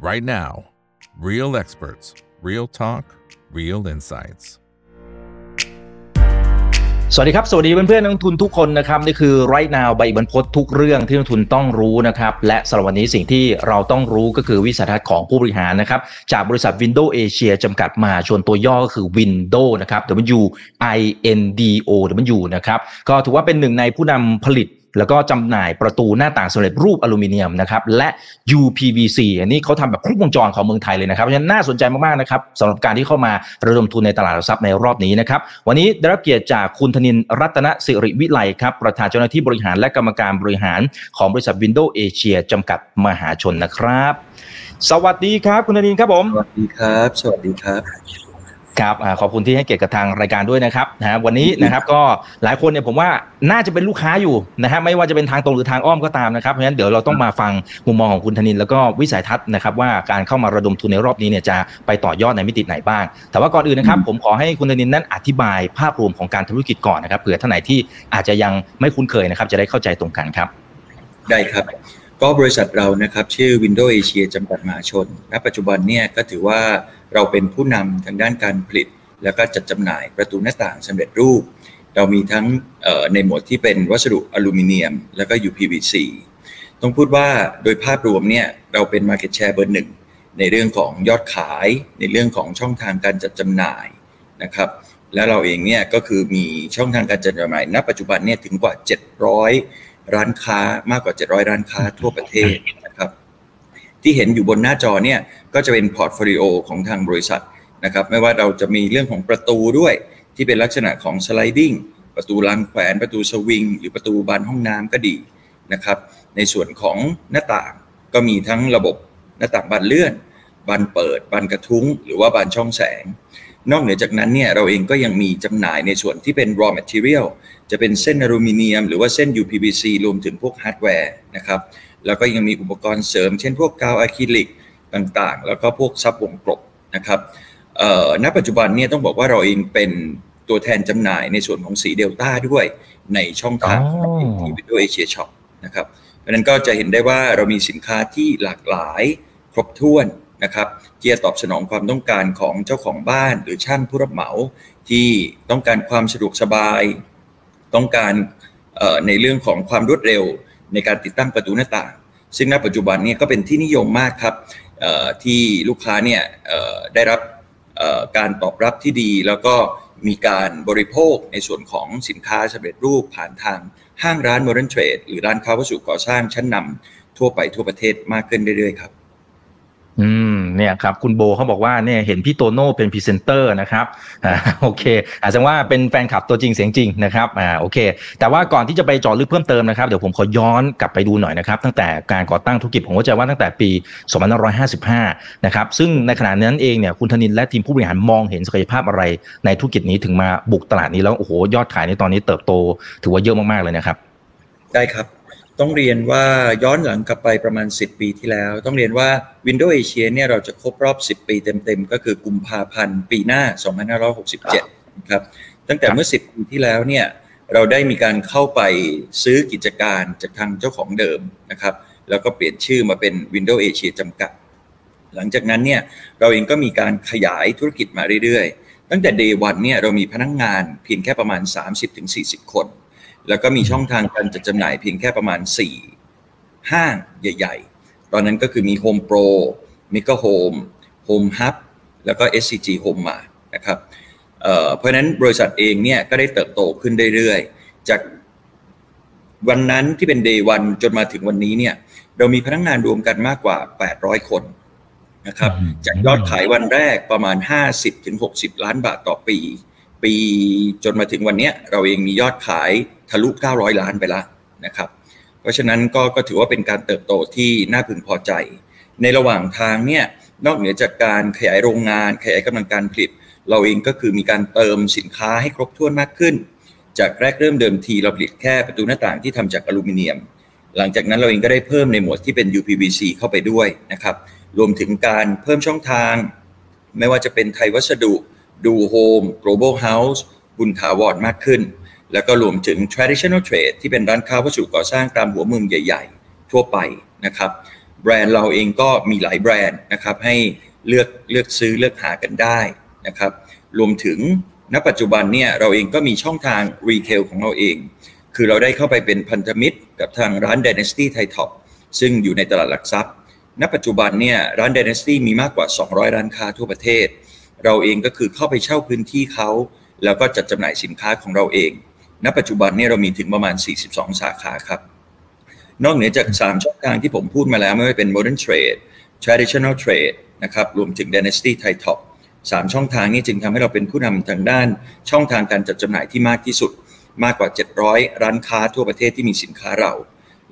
right now. Real experts, real talk, real insights. สวัสดีครับ สวัสดีเพื่อนๆนักลงทุนทุกคนนะครับ นี่คือ right now ใบบรรพททุกเรื่องที่นักลงทุนต้องรู้นะครับ และสำหรับวันนี้สิ่งที่เราต้องรู้ก็คือวิสัยทัศน์ของผู้บริหารนะครับ จากบริษัท Windows Asia จำกัดมาชวนตัวย่อก็คือ Windows นะครับ W I N D O W นะครับ ก็ถือว่าเป็นหนึ่งในผู้นำผลิต แล้วก็จำหน่ายประตูหน้าต่างสำเร็จรูปอลูมิเนียมนะครับและ UPVC อันนี้เขาทำแบบครบวงจรของเมืองไทยเลยนะครับเพราะฉะนั้นน่าสนใจมากๆนะครับสำหรับการที่เข้ามาระดมทุนในตลาดหลักทรัพย์ในรอบนี้นะครับวันนี้ได้รับเกียรติจากคุณธนินรัตนสิริวิไลครับประธานเจ้าหน้าที่บริหารและกรรมการบริหารของบริษัท Windows Asia จำกัดมหาชนนะครับ สวัสดีครับ คุณธนินครับผมสวัสดีครับ สวัสดีครับ ครับอาขอบคุณที่ให้เกียรติกับทางรายการด้วยนะครับนะฮะวันนี้นะครับก็หลายคนเนี่ยผมว่าน่าจะเป็นลูกค้าอยู่นะฮะไม่ว่าจะเป็นทางตรงหรือทางอ้อมก็ตามนะครับเพราะฉะนั้นเดี๋ยวเราต้องมาฟังมุมมองของคุณธนินแล้วก็วิสัยทัศน์นะครับว่าการเข้ามาระดมทุนในรอบนี้เนี่ยจะไปต่อยอดในมิติไหนบ้าง แต่ว่าก่อนอื่นนะครับผมขอให้คุณธนินนั้นอธิบายภาพรวมของการธุรกิจก่อนนะครับเผื่อท่านไหนที่อาจจะยังไม่คุ้นเคยนะครับจะได้เข้าใจตรงกันครับ ได้ครับ ก็บริษัทเรานะครับชื่อ Windows Asia จำกัดมหาชน ณ ปัจจุบันเนี่ยก็ถือว่าเราเป็นผู้นำทางด้านการผลิต แล้วก็จัดจำหน่ายประตูหน้าต่างสำเร็จรูป เรามีทั้งในหมวดที่เป็นวัสดุอลูมิเนียม แล้วก็ UPVC ต้องพูดว่าโดยภาพรวมเนี่ยเราเป็น Market Share เบอร์หนึ่งในเรื่องของยอดขาย ในเรื่องของช่องทางการจัดจำหน่ายนะครับแล้วเราเองเนี่ยก็คือมีช่องทางการจัดจำหน่ายณ ปัจจุบันเนี่ยถึงกว่า 700 ร้านค้ามากกว่า 700 ร้านค้าทั่วประเทศนะครับ ที่เห็นอยู่บนหน้าจอเนี่ยก็จะเป็น portfolio ของทางบริษัทนะครับ ไม่ว่าเราจะมีเรื่องของประตูด้วยที่เป็นลักษณะของ sliding ประตูรางแขวนประตูสวิง หรือประตูบานห้องน้ำก็ดีนะครับ ในส่วนของหน้าต่างก็มีทั้งระบบหน้าต่างบานเลื่อนบานเปิดบานกระทุ้ง หรือว่าบานช่องแสง นอกเหนือจากนั้นเนี่ยเราเองก็ยังมีจำหน่ายในส่วนที่เป็น raw material จะเป็นเส้นอลูมิเนียม หรือว่าเส้น UPVC รวมถึงพวกฮาร์ดแวร์นะครับแล้วก็ยังมีอุปกรณ์เสริม เช่นพวกกาวอะคริลิกต่างๆ แล้วก็พวกซับวงกบนะครับณปัจจุบันเนี่ยต้องบอกว่าเราเองเป็นตัวแทนจำหน่ายในส่วนของสีเดลต้าด้วยในช่องทางของที่วิดีโอเอเชียช็อปนะครับเพราะนั้นก็จะเห็นได้ว่าเรามีสินค้าที่หลากหลายครบถ้วนนะครับที่จะตอบสนองความต้องการของเจ้าของบ้าน หรือช่างผู้รับเหมาที่ต้องการความสะดวกสบาย ต้องการในเรื่องของความรวดเร็วในการติดตั้งประตูหน้าต่าง ซึ่งณปัจจุบันเนี่ยก็เป็นที่นิยมมากครับที่ลูกค้าเนี่ยได้รับการตอบรับที่ดี แล้วก็มีการบริโภคในส่วนของสินค้าสำเร็จรูปผ่านทางห้างร้าน Modern Trade หรือร้านค้าวัสดุก่อสร้างชั้นนำทั่วไปทั่วประเทศมากขึ้นเรื่อยๆครับ อืมเนี่ยครับคุณโบเขาบอกว่าเนี่ยเห็นพี่โตโน่เป็นพรีเซนเตอร์นะครับอ่าโอเคอาจจะว่าเป็นแฟนคลับตัวจริงเสียงจริงนะครับอ่าโอเค แต่ว่าก่อนที่จะไปเจาะลึกเพิ่มเติมนะครับเดี๋ยวผมขอย้อนกลับไปดูหน่อยนะครับ ตั้งแต่การก่อตั้งธุรกิจผมก็จะว่าตั้งแต่ปี2555นะครับซึ่งในขณะนั้นเองเนี่ยคุณธนินและทีมผู้บริหารมองเห็นศักยภาพอะไร ในธุรกิจนี้ถึงมาบุกตลาดนี้แล้วโอ้โหยอดขายในตอนนี้เติบโต ถือว่าเยอะมากๆเลยนะครับ ได้ครับ ต้องเรียนว่าย้อนหลังกลับไปประมาณ 10 ปีที่แล้ว ต้องเรียนว่า Windows Asia เนี่ยเราจะครบรอบ 10 ปีเต็มๆ ก็คือกุมภาพันธ์ปีหน้า 2567นะครับตั้งแต่เมื่อ 10 ปีที่แล้วเนี่ยเราได้มีการเข้าไปซื้อกิจการจากทางเจ้าของเดิมนะครับ แล้วก็เปลี่ยนชื่อมาเป็น Windows Asia จำกัด หลังจากนั้นเนี่ยเราเองก็มีการขยายธุรกิจมาเรื่อยๆ ตั้งแต่ Day 1เนี่ยเรามีพนักงงานเพียงแค่ประมาณ 30-40 คน แล้วก็มีช่องทางการจัดจำหน่ายเพียงแค่ประมาณ 4 ห้างใหญ่ ๆ ตอนนั้นก็คือมี Home Pro m e g a Home Home Hub แล้วก็ SCG Home Mart นะครับเเพราะฉะนั้นบริษัทเองเนี่ยก็ได้เติบโตขึ้นเรื่อยๆ จากวันนั้นที่เป็น Day วันจนมาถึงวันนี้เนี่ยเรามีพนักงงานรวมกันมากกว่า 800 คนนะครับ จากยอดขายวันแรกประมาณ 50-60 ล้านบาทต่อปี ปีจนมาถึงวันนี้เราเองมียอดขายทะลุ 900 ล้านไปแล้วนะครับ เพราะฉะนั้นก็ก็ถือว่าเป็นการเติบโตที่น่าพึงพอใจ ในระหว่างทางเนี่ยนอกเหนือจากการขยายโรงงานขยายกำลังการผลิต เราเองก็คือมีการเติมสินค้าให้ครบถ้วนมากขึ้น จากแรกเริ่มเดิมทีเราผลิตแค่ประตูหน้าต่างที่ทำจากอลูมิเนียม หลังจากนั้นเราเองก็ได้เพิ่มในหมวดที่เป็น UPVC เข้าไปด้วยนะครับ รวมถึงการเพิ่มช่องทาง ไม่ว่าจะเป็นไทยวัสดุ ดูโฮม global house บุญถาวรมากขึ้น แล้วก็รวมถึง traditional trade ที่เป็นร้านค้าวัสดุก่อสร้างตามหัวเมืองใหญ่ ๆ ทั่วไปนะครับแบรนด์เราเองก็มีหลายแบรนด์นะครับให้เลือกเลือกซื้อเลือกหากันได้นะครับรวมถึงณปัจจุบันเนี่ยเราเองก็มีช่องทางรีเทลของเราเอง คือเราได้เข้าไปเป็นพันธมิตรกับทางร้าน Dynasty Thai Top ซึ่งอยู่ในตลาดหลักทรัพย์ ณปัจจุบันเนี่ยร้าน Dynasty มีมากกว่า 200 ร้านค้าทั่วประเทศ เราเองก็คือเข้าไปเช่าพื้นที่เขา แล้วก็จัดจำหน่ายสินค้าของเราเอง ณ ปัจจุบันนี่ยเรามีถึงประมาณ 42 สาขาครับ นอกเหนือจาก 3 ช่องทางที่ผมพูดมาแล้วไม่ว่าเป็น Modern Trade Traditional Trade นะครับรวมถึง Dynasty Thai Top สามช่องทางนี้จึงทำให้เราเป็นผู้นำทางด้าน ช่องทางการจัดจำหน่ายที่มากที่สุด มากกว่า 700 ร้านค้าทั่วประเทศที่มีสินค้าเรา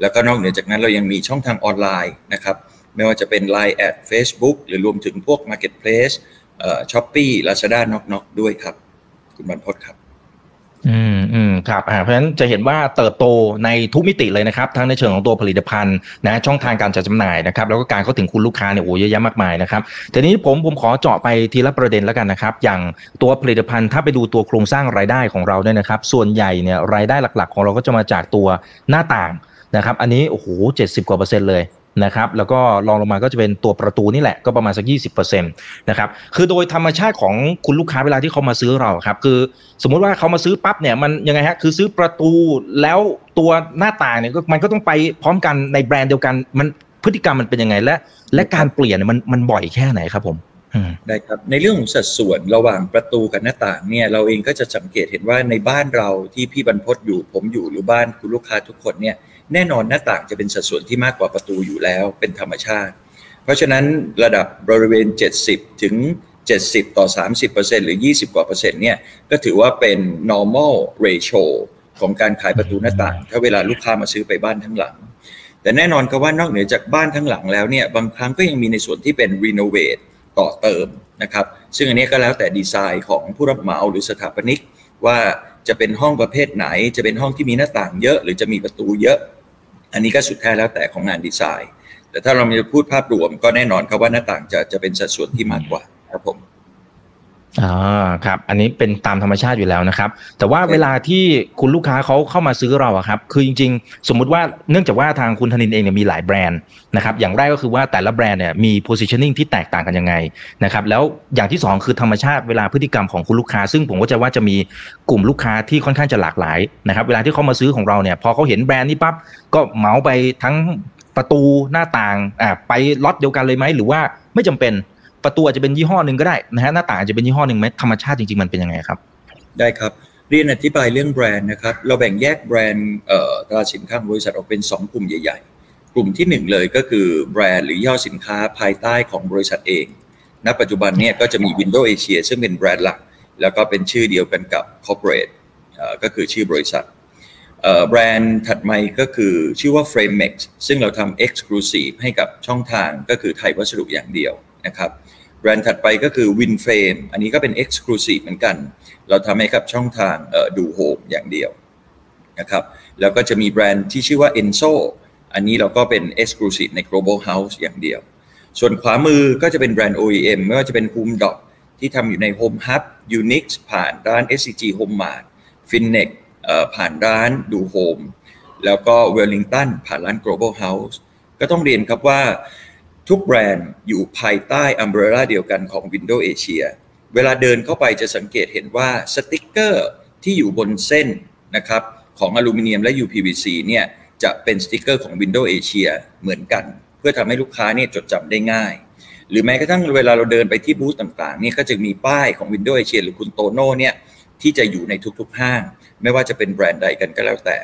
แล้วก็นอกเหนือจากนั้นเรายังมีช่องทางออนไลน์นะครับ ไม่ว่าจะเป็น Line แอด Facebook หรือรวมถึงพวก Marketplace ช้อปปี้ลาซาด้านอกนอกด้วยครับ คุณบรรพศครับอืมอืมครับอ่าเพราะฉะนั้นจะเห็นว่าเติบโตในทุกมิติเลยนะครับทั้งในเชิงของตัวผลิตภัณฑ์นะช่องทางการจัดจำหน่ายนะครับแล้วก็การเข้าถึงคุณลูกค้าเนี่ยโอ้เยอะแยะมากมายนะครับทีนี้ผมผมขอเจาะไปทีละประเด็นแล้วกันนะครับ อย่างตัวผลิตภัณฑ์ถ้าไปดูตัวโครงสร้างรายได้ของเราเนี่ยนะครับ ส่วนใหญ่เนี่ยรายได้หลักๆ ของเราก็จะมาจากตัวหน้าต่างนะครับอันนี้โอ้โหเจ็ดสิบกว่าเปอร์เซ็นต์เลย นะครับแล้วก็รองลงมาก็จะเป็นตัวประตูนี่แหละก็ประมาณสัก 20%นะครับคือโดยธรรมชาติของคุณลูกค้าเวลาที่เขามาซื้อเราครับคือสมมุติว่าเขามาซื้อปั๊บเนี่ยมันยังไงฮะคือซื้อประตูแล้วตัวหน้าต่างเนี่ยก็มันก็ต้องไปพร้อมกันในแบรนด์เดียวกันมันพฤติกรรมมันเป็นยังไงและ และการเปลี่ยนมันมันบ่อยแค่ไหนครับผมได้ครับในเรื่องของสัดส่วนระหว่างประตูกับหน้าต่างเนี่ยเราเองก็จะสังเกตเห็นว่าในบ้านเราที่พี่บรรพศอยู่ผมอยู่หรือบ้านคุณลูกค้าทุกคนเนี่ย แน่นอนหน้าต่างจะเป็นสัดส่วนที่มากกว่าประตูอยู่แล้วเป็นธรรมชาติ เพราะฉะนั้นระดับบริเวณ 70 ถึง 70 ต่อ 30%หรือ 20 กว่าเปอร์เซ็นต์เนี่ยก็ถือว่าเป็น normal ratio ของการขายประตูหน้าต่าง ถ้าเวลาลูกค้ามาซื้อไปบ้านทั้งหลัง แต่แน่นอนก็ว่านอกเหนือจากบ้านทั้งหลังแล้วเนี่ยบางครั้งก็ยังมีในส่วนที่เป็น renovate ต่อเติมนะครับ ซึ่งอันนี้ก็แล้วแต่ดีไซน์ของผู้รับเหมาหรือสถาปนิกว่าจะเป็นห้องประเภทไหน จะเป็นห้องที่มีหน้าต่างเยอะ หรือจะมีประตูเยอะ อันนี้ก็สุดแท้แล้วแต่ของงานดีไซน์ แต่ถ้าเรามีพูดภาพรวมก็แน่นอนครับว่าหน้าต่างจะจะเป็นสัดส่วนที่มากกว่าครับผม อ่าครับ อันนี้เป็นตามธรรมชาติอยู่แล้วนะครับ แต่ว่าเวลาที่คุณลูกค้าเขาเข้ามาซื้อเราอะครับ คือจริง ๆ สมมุติว่าเนื่องจากว่าทางคุณธนินเองเนี่ยมีหลายแบรนด์นะครับ อย่างแรกก็คือว่าแต่ละแบรนด์เนี่ยมี positioning ที่แตกต่างกันยังไงนะครับ แล้วอย่างที่ 2 คือธรรมชาติเวลาพฤติกรรมของคุณลูกค้า ซึ่งผมก็จะว่าจะมีกลุ่มลูกค้าที่ค่อนข้างจะหลากหลายนะครับ เวลาที่เขามาซื้อของเราเนี่ย พอเขาเห็นแบรนด์นี้ปั๊บ ก็เหมาไปทั้งประตูหน้าต่างอ่าไปล็อตเดียวกันเลยไหมหรือว่าไม่จำเป็น ประตูอาจจะเป็นยี่ห้อหนึ่งก็ได้นะฮะหน้าต่างอาจจะเป็นยี่ห้อหนึ่งไหมธรรมชาติจริงๆมันเป็นยังไงครับ ได้ครับเรียนอธิบายเรื่องแบรนด์นะครับ เราแบ่งแยกแบรนด์ตราสินค้าบริษัทออกเป็น 2 กลุ่มใหญ่ ๆ กลุ่มที่ 1 เลยก็คือแบรนด์หรือย่อสินค้าภายใต้ของบริษัทเอง ณ ปัจจุบันเนี่ยก็จะมี Windows Asia ซึ่งเป็นแบรนด์หลัก แล้วก็เป็นชื่อเดียวกันกับ Corporate ก็คือชื่อบริษัทแบรนด์ถัดมาก็คือชื่อว่า Framex ซึ่งเราทำ Exclusive ให้กับช่องทางก็คือไทยวัสดุอย่างเดียว นะครับแบรนด์ถัดไปก็คือ WinFrame อันนี้ก็เป็น Exclusive เหมือนกัน เราทำให้กับช่องทางดูโฮมอย่างเดียวนะครับแล้วก็จะมีแบรนด์ที่ชื่อว่า Enso อันนี้เราก็เป็น Exclusive ใน Global House อย่างเดียว ส่วนขวามือก็จะเป็นแบรนด์ OEM ไม่ว่าจะเป็น Home Dot ที่ทำอยู่ใน Home Hub Unix ผ่านร้าน SCG Home Mart Finex ผ่านร้านดูโฮมแล้วก็ Wellington ผ่านร้าน Global House ก็ต้องเรียนครับว่า ทุกแบรนด์อยู่ภายใต้ umbrella เดียวกันของ Windows Asia เวลาเดินเข้าไปจะสังเกตเห็นว่าสติกเกอร์ที่อยู่บนเส้นนะครับของอลูมิเนียมและ UPVC เนี่ยจะเป็นสติกเกอร์ของ Windows Asia เหมือนกัน เพื่อทำให้ลูกค้าเนี่ยจดจำได้ง่าย หรือแม้กระทั่งเวลาเราเดินไปที่บูธต่างๆเนี่ยก็จะมีป้ายของ Windows Asia หรือคุณโตโน่เนี่ยที่จะอยู่ในทุกๆห้าง ไม่ว่าจะเป็นแบรนด์ใดกันก็แล้วแต่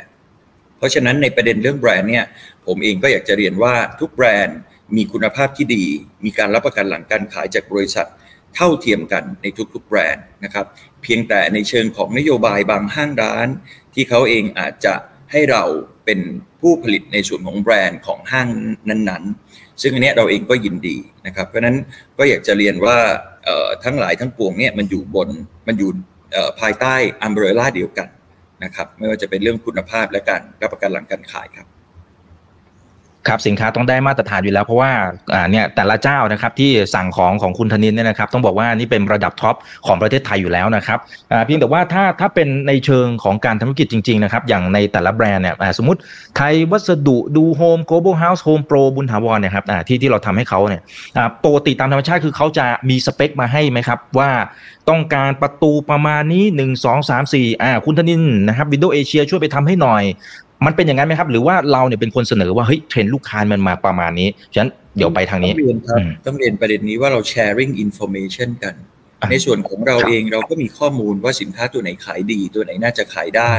เพราะฉะนั้นในประเด็นเรื่องแบรนด์เนี่ยผมเองก็อยากจะเรียนว่าทุกแบรนด์ มีคุณภาพที่ดี มีการรับประกันหลังการขายจากบริษัทเท่าเทียมกันในทุกๆแบรนด์นะครับเพียงแต่ในเชิงของนโยบายบางห้างร้าน ที่เขาเองอาจจะให้เราเป็นผู้ผลิตในส่วนของแบรนด์ของห้างนั้นๆ ซึ่งอันนี้เราเองก็ยินดีนะครับ เพราะนั้นก็อยากจะเรียนว่าทั้งหลายทั้งปวงเนี่ยมันอยู่บนมันอยู่ภายใต้อัมเบรล่าเดียวกันนะครับไม่ว่าจะเป็นเรื่องคุณภาพและการรับประกันหลังการขายครับ ครับสินค้าต้องได้มาตรฐานอยู่แล้วเพราะว่าอ่าเนี่ยแต่ละเจ้านะครับที่สั่งของของคุณธนินเนี่ยนะครับต้องบอกว่านี่เป็นระดับท็อปของประเทศไทยอยู่แล้วนะครับอ่าเพียงแต่ว่าถ้าถ้าเป็นในเชิงของการทำธุรกิจจริงๆนะครับอย่างในแต่ละแบรนด์เนี่ยอ่าสมมติไทยวัสดุดูโฮม global house home pro บุญถาวรเนี่ยครับอ่าที่ที่เราทำให้เขาเนี่ยอ่าปกติตามธรรมชาติคือเขาจะมีสเปคมาให้ไหมครับว่าต้องการประตูประมาณนี้หนึ่งสองสามสี่าคุณธนินนะครับ Windows Asia ช่วยไปทำให้หน่อย มันเป็นอย่างนั้นไหมครับ หรือว่าเราเนี่ยเป็นคนเสนอว่าเฮ้ยเทรนด์ลูกค้ามันมาประมาณนี้ฉะนั้นเดี๋ยวไปทางนี้ต้องเรียนครับอืมต้องเรียนประเด็นนี้ว่าเรา sharing information กันอะในส่วนของเราครับเองเราก็มีข้อมูลว่าสินค้าตัวไหนขายดี ตัวไหนน่าจะขายได้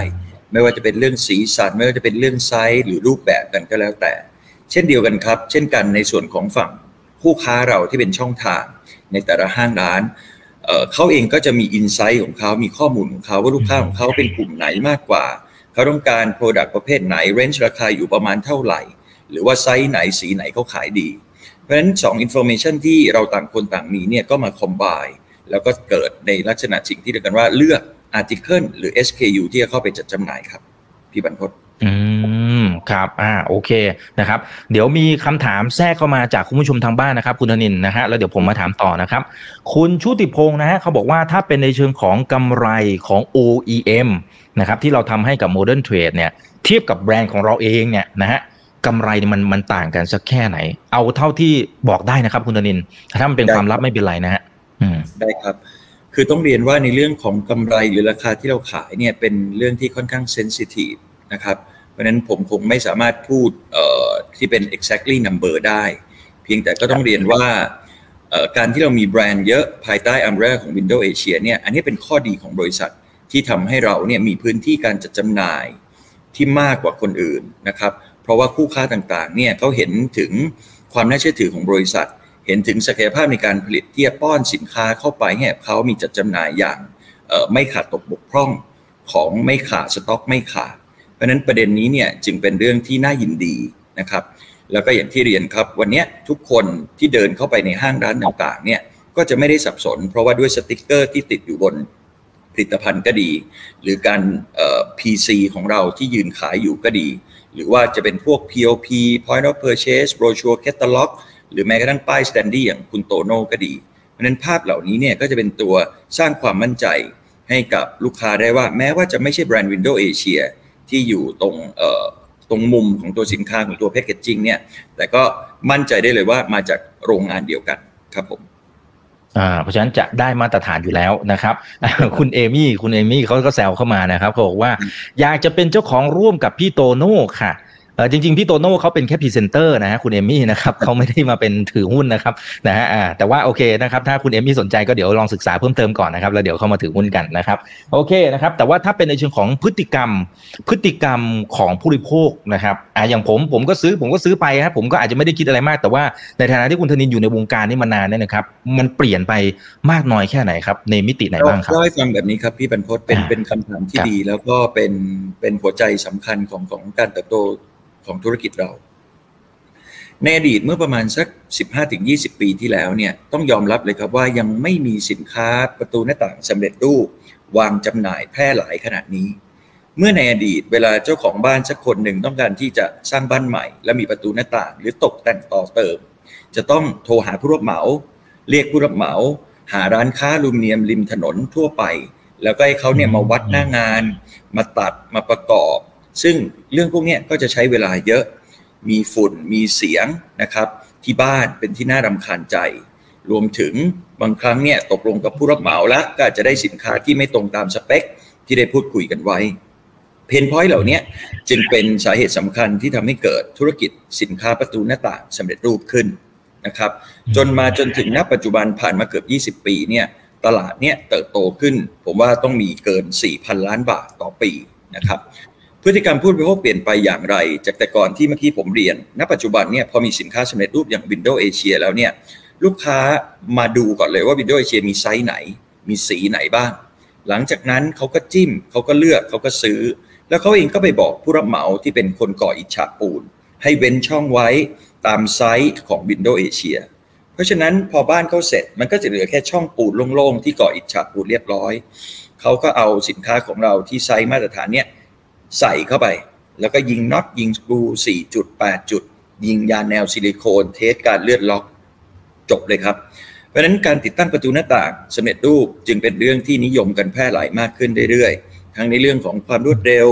ไม่ว่าจะเป็นเรื่องสีสันไม่ว่าจะเป็นเรื่องไซส์หรือรูปแบบกันก็แล้วแต่ เช่นเดียวกันครับ เช่นกันในส่วนของฝั่งผู้ค้าเราที่เป็นช่องทางในแต่ละห้างร้านเอ่อเขาเองก็จะมีอินไซต์ของเขามีข้อมูลของเขาว่าลูกค้าของเขาเป็นกลุ่มไหนมากกว่า เขาต้องการ Product ประเภทไหนเรนจ์ราคาอยู่ประมาณเท่าไหร่ หรือว่าไซส์ไหนสีไหนเขาขายดี เพราะฉะนั้น2 information ที่เราต่างคนต่างมีเนี่ยก็มา combine แล้วก็เกิดในลักษณะสิ่งที่เรียกกันว่าเลือก article หรือ SKU ที่จะเข้าไปจัดจำหน่ายครับ พี่บรรพตอืม ครับอ่าโอเคนะครับ เดี๋ยวมีคำถามแทรกเข้ามาจากคุณผู้ชมทางบ้านนะครับ คุณธนินนะฮะแล้วเดี๋ยวผมมาถามต่อนะครับ คุณชุติพงศ์นะฮะเขาบอกว่าถ้าเป็นในเชิงของกำไรของ OEM นะครับที่เราทำให้กับ Modern Trade เนี่ยเทียบกับแบรนด์ของเราเองเนี่ยนะฮะกำไรเนี่ยมันมันต่างกันสักแค่ไหน เอาเท่าที่บอกได้นะครับ คุณธนินถ้ามันเป็นความลับไม่เป็นไรนะฮะอืมได้ครับคือต้องเรียนว่าในเรื่องของกำไรหรือราคาที่เราขายเนี่ยเป็นเรื่องที่ค่อนข้างเซนซิทีฟนะครับเพราะฉะนั้นผมคงไม่สามารถพูดเอ่อที่เป็น exactly number ได้ เพียงแต่ก็ต้องเรียนว่าเอ่อการที่เรามีแบรนด์เยอะภายใต้อัมเบรของ Windows Asia เนี่ยอันนี้เป็นข้อดีของบริษัทที่ทำให้เราเนี่ยมีพื้นที่การจัดจำหน่ายที่มากกว่าคนอื่นนะครับ เพราะว่าคู่ค้าต่างๆเนี่ยเขาเห็นถึงความน่าเชื่อถือของบริษัท เห็นถึงศักยภาพในการผลิตที่จะป้อนสินค้าเข้าไปให้กับเขามีจัดจำหน่ายอย่างเอ่อไม่ขาดตกบกพร่องของไม่ขาดสต็อกไม่ขาด เพราะนั้นประเด็นนี้เนี่ยจึงเป็นเรื่องที่น่ายินดีนะครับ แล้วก็อย่างที่เรียนครับวันนี้ทุกคนที่เดินเข้าไปในห้างร้านต่างๆเนี่ยก็จะไม่ได้สับสน เพราะว่าด้วยสติกเกอร์ที่ติดอยู่บนผลิตภัณฑ์ก็ดี หรือการเอ่อ PC ของเราที่ยืนขายอยู่ก็ดี หรือว่าจะเป็นพวก POP Point of Purchase Brochure Catalog หรือแม้กระทั่งป้าย Standy อย่างคุณโตโน่ก็ดี เพราะฉะนั้นภาพเหล่านี้เนี่ยก็จะเป็นตัวสร้างความมั่นใจให้กับลูกค้าได้ว่าแม้ว่าจะไม่ใช่แบรนด์ Windows Asia ที่อยู่ตรงเอ่อตรงมุมของตัวสินค้าของตัวแพ c เกจจิ้งเนี่ย แต่ก็มั่นใจได้เลยว่ามาจากโรงงานเดียวกันครับผมอ่าเพราะฉะนั้นจะได้มาตรฐานอยู่แล้วนะครับ คุณเอมี่คุณเอมี่เขาก็แซวเข้ามานะครับเขาบอกว่า อยากจะเป็นเจ้าของร่วมกับพี่โตโน่ค่ะเออ จริง ๆ พี่โตโน่เขาเป็นแค่พรีเซนเตอร์นะฮะคุณเอมี่นะครับเขาไม่ได้มาเป็นถือหุ้นนะครับนะฮะแต่ว่าโอเคนะครับถ้าคุณเอมี่สนใจก็เดี๋ยวลองศึกษาเพิ่มเติมก่อนนะครับแล้วเดี๋ยวเข้ามาถือหุ้นกันนะครับโอเคนะครับแต่ว่าถ้าเป็นในเชิงของพฤติกรรม พฤติกรรมของผู้บริโภคนะครับอ่าอย่างผมผมก็ซื้อผมก็ซื้อไปครับผมก็อาจจะไม่ได้คิดอะไรมาก แต่ว่าในฐานะที่คุณธนินอยู่ในวงการนี้มานานเนี่ยนะครับมันเปลี่ยนไปมากน้อยแค่ไหนครับในมิติไหนบ้างครับเล่าให้ฟังแบบนี้ครับพี่บรรพตเป็นเป็นคำถามที่ดี แล้วก็เป็นเป็นหัวใจสำคัญของของการเติบโต ของธุรกิจเรา ในอดีตเมื่อประมาณสัก 15-20 ปีที่แล้วเนี่ยต้องยอมรับเลยครับว่ายังไม่มีสินค้าประตูหน้าต่างสำเร็จรูป วางจำหน่ายแพร่หลายขนาดนี้ เมื่อในอดีตเวลาเจ้าของบ้านสักคนหนึ่งต้องการที่จะสร้างบ้านใหม่ และมีประตูหน้าต่าง หรือตกแต่งต่อเติม จะต้องโทรหาผู้รับเหมา เรียกผู้รับเหมา หาร้านค้าลูมิเนียมริมถนนทั่วไปแล้วก็ให้เขาเนี่ยมาวัดหน้างาน มาตัดมาประกอบ ซึ่งเรื่องพวกนี้ก็จะใช้เวลาเยอะ มีฝุ่น มีเสียงนะครับที่บ้านเป็นที่น่ารำคาญใจ รวมถึงบางครั้งเนี่ยตกลงกับผู้รับเหมาแล้วก็จจะได้สินค้าที่ไม่ตรงตามสเปค ที่ได้พูดคุยกันไว้ เพนพอยต์เหล่านี้จึงเป็นสาเหตุสำคัญที่ทำให้เกิดธุรกิจสินค้าประตูหน้าต่างสำเร็จรูปขึ้นนะครับจนมาจนถึงณปัจจุบันผ่านมาเกือบ 20 ปีเนี่ยตลาดเนี่ยเติบโตขึ้น ผมว่าต้องมีเกิน 4,000 ล้านบาทต่อปีนะครับ พฤติกรรมผู้บริโภคเปลี่ยนไปอย่างไร จากแต่ก่อนที่เมื่อกี้ผมเรียน ณ ปัจจุบันเนี่ยพอมีสินค้าสำเร็จรูปอย่าง Windows Asia แล้วเนี่ยลูกค้ามาดูก่อนเลยว่า Windows Asia มีไซส์ไหน มีสีไหนบ้าง หลังจากนั้นเขาก็จิ้มเขาก็เลือกเขาก็ซื้อ แล้วเขาเองก็ไปบอกผู้รับเหมาที่เป็นคนก่ออิฐฉาบปูน ให้เว้นช่องไว้ตามไซส์ของ Windows Asia เพราะฉะนั้นพอบ้านเขาเสร็จมันก็จะเหลือแค่ช่องปูนโล่งๆที่ก่ออิฐฉาบปูนเรียบร้อยเขาก็เอาสินค้าของเราที่ไซส์มาตรฐานเนี่ย ใส่เข้าไป แล้วก็ยิงน็อตยิงสกรู4จุด8จุด ยิงยาแนวซิลิโคนเทสการเลือดล็อกจบเลยครับ เพราะฉะนั้นการติดตั้งประตูหน้าต่างสำเร็จรูปจึงเป็นเรื่องที่นิยมกันแพร่หลายมากขึ้นเรื่อยๆ ทั้งในเรื่องของความรวดเร็ว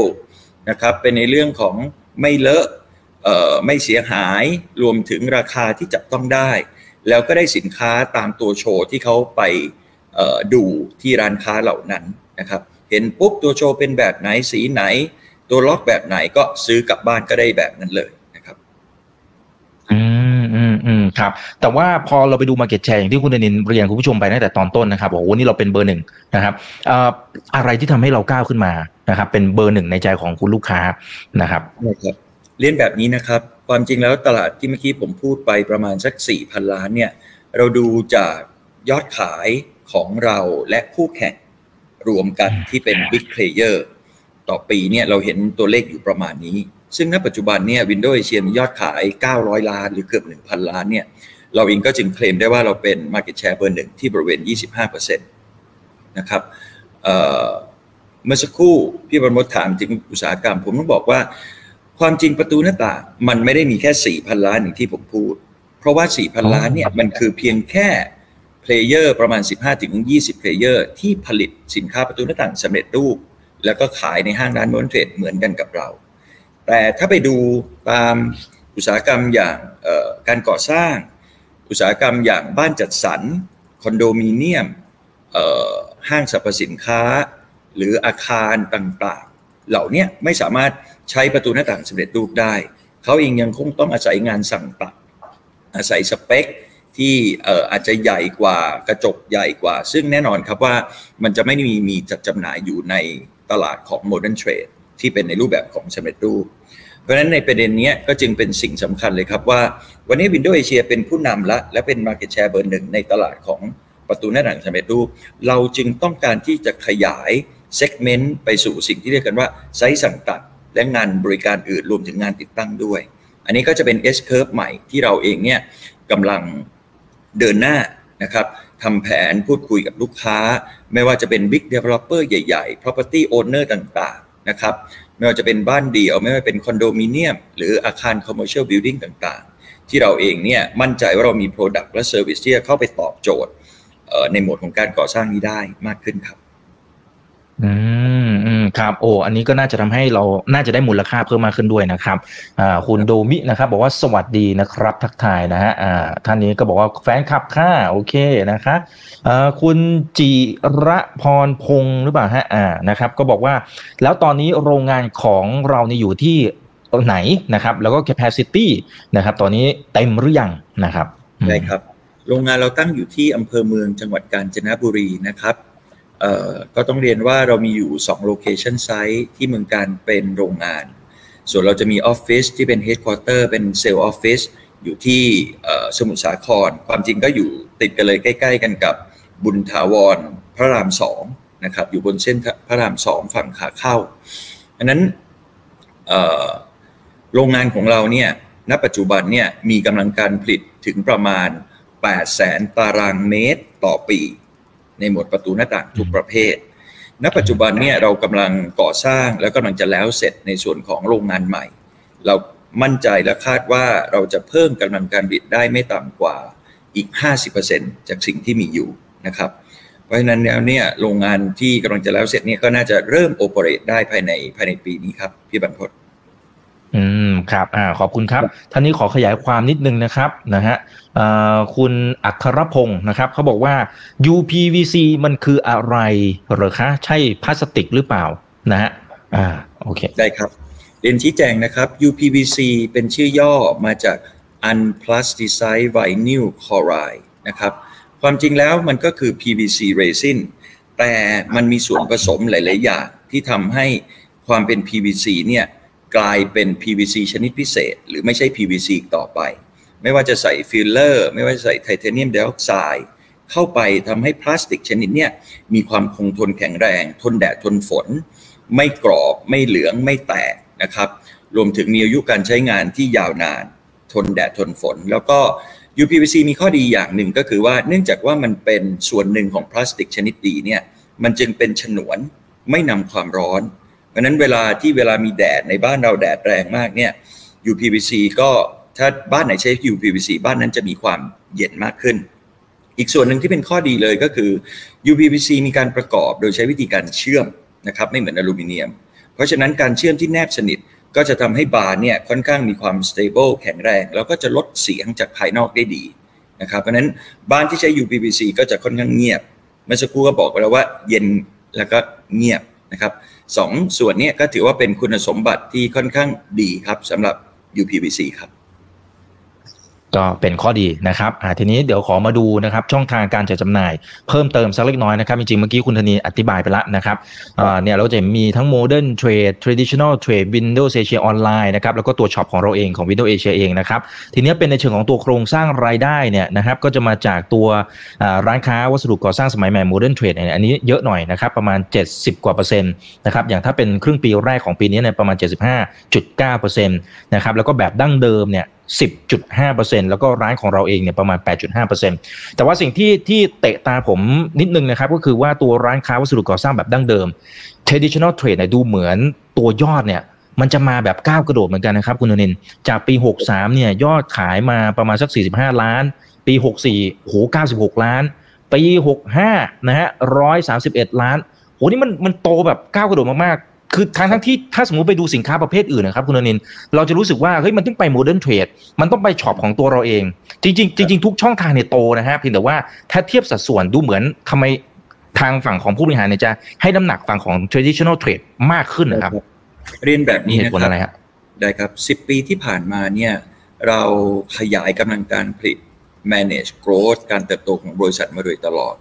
นะครับเป็นในเรื่องของไม่เลอะไม่เสียหายรวมถึงราคาที่จับต้องได้ แล้วก็ได้สินค้าตามตัวโชว์ที่เขาไปดูที่ร้านค้าเหล่านั้นนะครับ เห็นปุ๊บตัวโชว์เป็นแบบไหนสีไหน ตัวล็อกแบบไหนก็ซื้อกลับบ้านก็ได้แบบนั้นเลยนะครับ อืมอืมอืมครับ แต่ว่าพอเราไปดูมาเก็ตแชร์อย่างที่คุณเดนินเรียนคุณผู้ชมไปตั้งแต่ตอนต้นนะครับบอกว่านี่เราเป็นเบอร์หนึ่งนะครับอะไรที่ทำให้เราก้าวขึ้นมานะครับ เป็นเบอร์หนึ่งในใจของคุณลูกค้านะครับครับเรียนแบบนี้นะครับ ความจริงแล้วตลาดที่เมื่อกี้ผมพูดไปประมาณสัก4ี่พันล้านเนี่ย เราดูจากยอดขายของเราและคู่แข่งรวมกันที่เป็น Big Player ต่อปีเนี่ยเราเห็นตัวเลขอยู่ประมาณนี้ ซึ่งณปัจจุบันเนี่ย Windows Asia มียอดขาย 900 ล้าน หรือเกือบ 1,000 ล้านเนี่ยเราเองก็จึงเคลมได้ว่าเราเป็น Market Share เบอร์หนึ่งที่บริเวณ 25%นะครับเเมื่อสักครู่พี่บรรมถามถึงอุตสาหกรรม ผมต้องบอกว่า ความจริงประตูหน้าต่างมันไม่ได้มีแค่ 4,000 ล้านอย่างที่ผมพูด เพราะว่า 4,000 ล้านเนี่ยมันคือเพียงแค่ player ประมาณ 15-20 player ที่ผลิตสินค้าประตูหน้าต่างสำเร็จรูป แล้วก็ขายในห้างร้าน Modern Trade เหมือนกันกับเรา แต่ถ้าไปดูตามอุตสาหกรรมอย่างการก่อสร้าง อุตสาหกรรมอย่างบ้านจัดสรรอนโดมิเนียมห้างสรรพสินค้า หรืออาคารต่างๆ เหล่านี้ไม่สามารถใช้ประตูหน้าต่างสำเร็จรูปได้ เขาเองยังคงต้องอาศัยงานสั่งตัดอาศัยสเปคที่อาจจะใหญ่กว่ากระจกใหญ่กว่า ซึ่งแน่นอนครับว่ามันจะไม่มีมีจัดจำหน่ายอยู่ใน ตลาดของ Modern Trade ที่เป็นในรูปแบบของสำเร็จรูป เพราะฉะนั้นในประเด็นนี้ก็จึงเป็นสิ่งสำคัญเลยครับว่า วันนี้ Windows Asia เป็นผู้นำละ และเป็น Market Share เบอร์หนึ่งในตลาดของประตูหน้าต่างสำเร็จรูป เราจึงต้องการที่จะขยาย segment ไปสู่สิ่งที่เรียกกันว่าไซส์สั่งตัด และงานบริการอื่นรวมถึงงานติดตั้งด้วย อันนี้ก็จะเป็น S curve ใหม่ที่เราเองเนี่ยกำลังเดินหน้านะครับ ทำแผนพูดคุยกับลูกค้า ไม่ว่าจะเป็น Big Developer ใหญ่ๆ Property Owner ต่างๆนะครับไม่ว่าจะเป็นบ้านเดี่ยวไม่ว่าเป็นคอนโดมิเนียม หรืออาคาร Commercial Building ต่างๆ ที่เราเองเนี่ยมั่นใจว่าเรามี Product และ Service ที่จะเข้าไปตอบโจทย์ในหมวดของการก่อสร้างนี้ได้มากขึ้นครับ อืมอืมครับโอ้อันนี้ก็น่าจะทำให้เราน่าจะได้มูลค่าเพิ่มมากขึ้นด้วยนะครับอ่าคุณโดมินะครับ บอกว่าสวัสดีนะครับ ทักทายนะฮะอ่าท่านนี้ก็บอกว่าแฟนคลับค่าโอเคนะครับอ่าคุณจิระพรพงศ์หรือเปล่าฮะอ่านะครับ ก็บอกว่าแล้วตอนนี้โรงงานของเราเนี่ยอยู่ที่ไหนนะครับ แล้วก็ capacity นะครับ ตอนนี้เต็มหรือยังนะครับใช่ครับ โรงงานเราตั้งอยู่ที่อำเภอเมืองจังหวัดกาญจนบุรีนะครับ ก็ต้องเรียนว่าเรามีอยู่2 location site ที่เมืองการเป็นโรงงาน ส่วนเราจะมีออฟฟิศที่เป็น headquarter เป็นเซลล์ออฟฟิศอยู่ที่สมุทรสาคร ความจริงก็อยู่ติดกันเลยใกล้ ๆ กันกับบุญถาวรพระรามสองนะครับอยู่บนเส้นพระรามสองฝั่งขาเข้าอันนั้นโรงงานของเราเนี่ยณปัจจุบันเนี่ยมีกำลังการผลิตถึงประมาณ8แสนตารางเมตรต่อปี ในหมวดประตูหน้าต่างทุกประเภท ณ ปัจจุบันเนี่ยเรากำลังก่อสร้างแล้วกำลังจะแล้วเสร็จในส่วนของโรงงานใหม่ เรามั่นใจและคาดว่าเราจะเพิ่มกำลังการผลิตได้ไม่ต่ำกว่าอีก 50%จากสิ่งที่มีอยู่นะครับ เพราะฉะนั้นแล้วเนี่ยโรงงานที่กำลังจะแล้วเสร็จเนี่ยก็น่าจะเริ่มโอเปเรตได้ภายในภายในปีนี้ครับ พี่บรรพต อืมครับอ่าขอบคุณครับท่านนี้ขอขยายความนิดนึงนะครับนะฮะอ่าคุณอัครพงศ์นะครับเขาบอกว่า UPVC มันคืออะไรหรือคะใช่พลาสติกหรือเปล่านะฮะอ่าโอเคได้ครับเรียนชี้แจงนะครับ UPVC เป็นชื่อย่อมาจาก Unplasticized Vinyl Chloride นะครับความจริงแล้วมันก็คือ PVC resin แต่มันมีส่วนผสมหลาย ๆ อย่างที่ทำให้ความเป็น PVC เนี่ย กลายเป็น PVC ชนิดพิเศษ หรือไม่ใช่ PVC อีกต่อไป ไม่ว่าจะใส่ฟิลเลอร์ ไม่ว่าจะใส่ไทเทเนียมไดออกไซด์เข้าไปทำให้พลาสติกชนิดนี้มีความคงทนแข็งแรง ทนแดดทนฝน ไม่กรอบไม่เหลืองไม่แตกนะครับ รวมถึงมีอายุการใช้งานที่ยาวนาน ทนแดดทนฝน แล้วก็ UPVC มีข้อดีอย่างหนึ่งก็คือว่าเนื่องจากว่ามันเป็นส่วนหนึ่งของพลาสติกชนิดดีเนี่ยมันจึงเป็นฉนวนไม่นำความร้อน เพราะนั้นเวลาที่เวลามีแดดในบ้านเราแดดแรงมากเนี่ย UPVC ก็ถ้าบ้านไหนใช้ UPVC บ้านนั้นจะมีความเย็นมากขึ้น อีกส่วนหนึ่งที่เป็นข้อดีเลยก็คือ UPVC มีการประกอบโดยใช้วิธีการเชื่อมนะครับไม่เหมือนอลูมิเนียม เพราะฉะนั้นการเชื่อมที่แนบสนิทก็จะทำให้บาร์เนี่ยค่อนข้างมีความ stable แข็งแรง แล้วก็จะลดเสียงจากภายนอกได้ดีนะครับเพราะนั้นบ้านที่ใช้ UPVC ก็จะค่อนข้างเงียบ เมื่อสักครู่ก็บอกไปแล้วว่าเย็นแล้วก็เงียบนะครับ สองส่วนนี้ก็ถือว่าเป็นคุณสมบัติที่ค่อนข้างดีครับสำหรับ UPVC ครับ ก็เป็นข้อดีนะครับทีนี้เดี๋ยวขอมาดูนะครับช่องทางการจัดจำหน่าย เพิ่มเติมสักเล็กน้อยนะครับจริงๆเมื่อกี้คุณธนีอธิบายไปแล้วนะครับเนี่ยเราจะมีทั้ง Modern Trade Traditional Trade Windows Asia Online นะครับแล้วก็ตัวช็อปของเราเองของ Windows Asia เองนะครับทีนี้เป็นในเชิงของตัวโครงสร้างรายได้เนี่ยนะครับก็จะมาจากตัวร้านค้าวัสดุก่อสร้างสมัยใหม่ Modern Trade เนี่ยอันนี้เยอะหน่อยนะครับประมาณ 70 กว่าเปอร์เซ็นต์นะครับอย่างถ้าเป็นครึ่งปีแรกของปีนี้เนี่ยประมาณ 75.9เปอร์เซ็นต์นะครับแล้วก็แบบดั้งเดิมเนี่ย10.5%แล้วก็ร้านของเราเองเนี่ยประมาณ 8.5%แต่ว่าสิ่งที่ที่เตะตาผมนิดนึงนะครับ ก็คือว่าตัวร้านค้าวัสดุก่อสร้างแบบดั้งเดิม traditional trade เนี่ยดูเหมือนตัวยอดเนี่ยมันจะมาแบบก้าวกระโดดเหมือนกันนะครับคุณนนิน จากปี 63เนี่ยยอดขายมาประมาณสัก 45 ล้าน ปี 64โห96 ล้าน ปี 65นะฮะ131 ล้านโหนี่มันมันโตแบบก้าวกระโดดมาก คือทั้งทั้งที่ถ้าสมมติไปดูสินค้าประเภทอื่นนะครับคุณนิน เราจะรู้สึกว่าเฮ้ยมันต้องไป Modern Trade มันต้องไปช็อปของตัวเราเอง จริงจริงจริงทุกช่องทางเนี่ยโตนะฮะเพียงแต่ว่าถ้าเทียบสัดส่วนดูเหมือนทำไมทางฝั่งของผู้บริหารเนี่ยจะให้น้ำหนักฝั่งของ traditional trade มากขึ้นนะครับ เรียนแบบนี้นะครับอะไรครับได้ครับสิบปีที่ผ่านมาเนี่ยเราขยายกำลังการผลิต manage growth การเติบโตของบริษัทมาโดยตลอด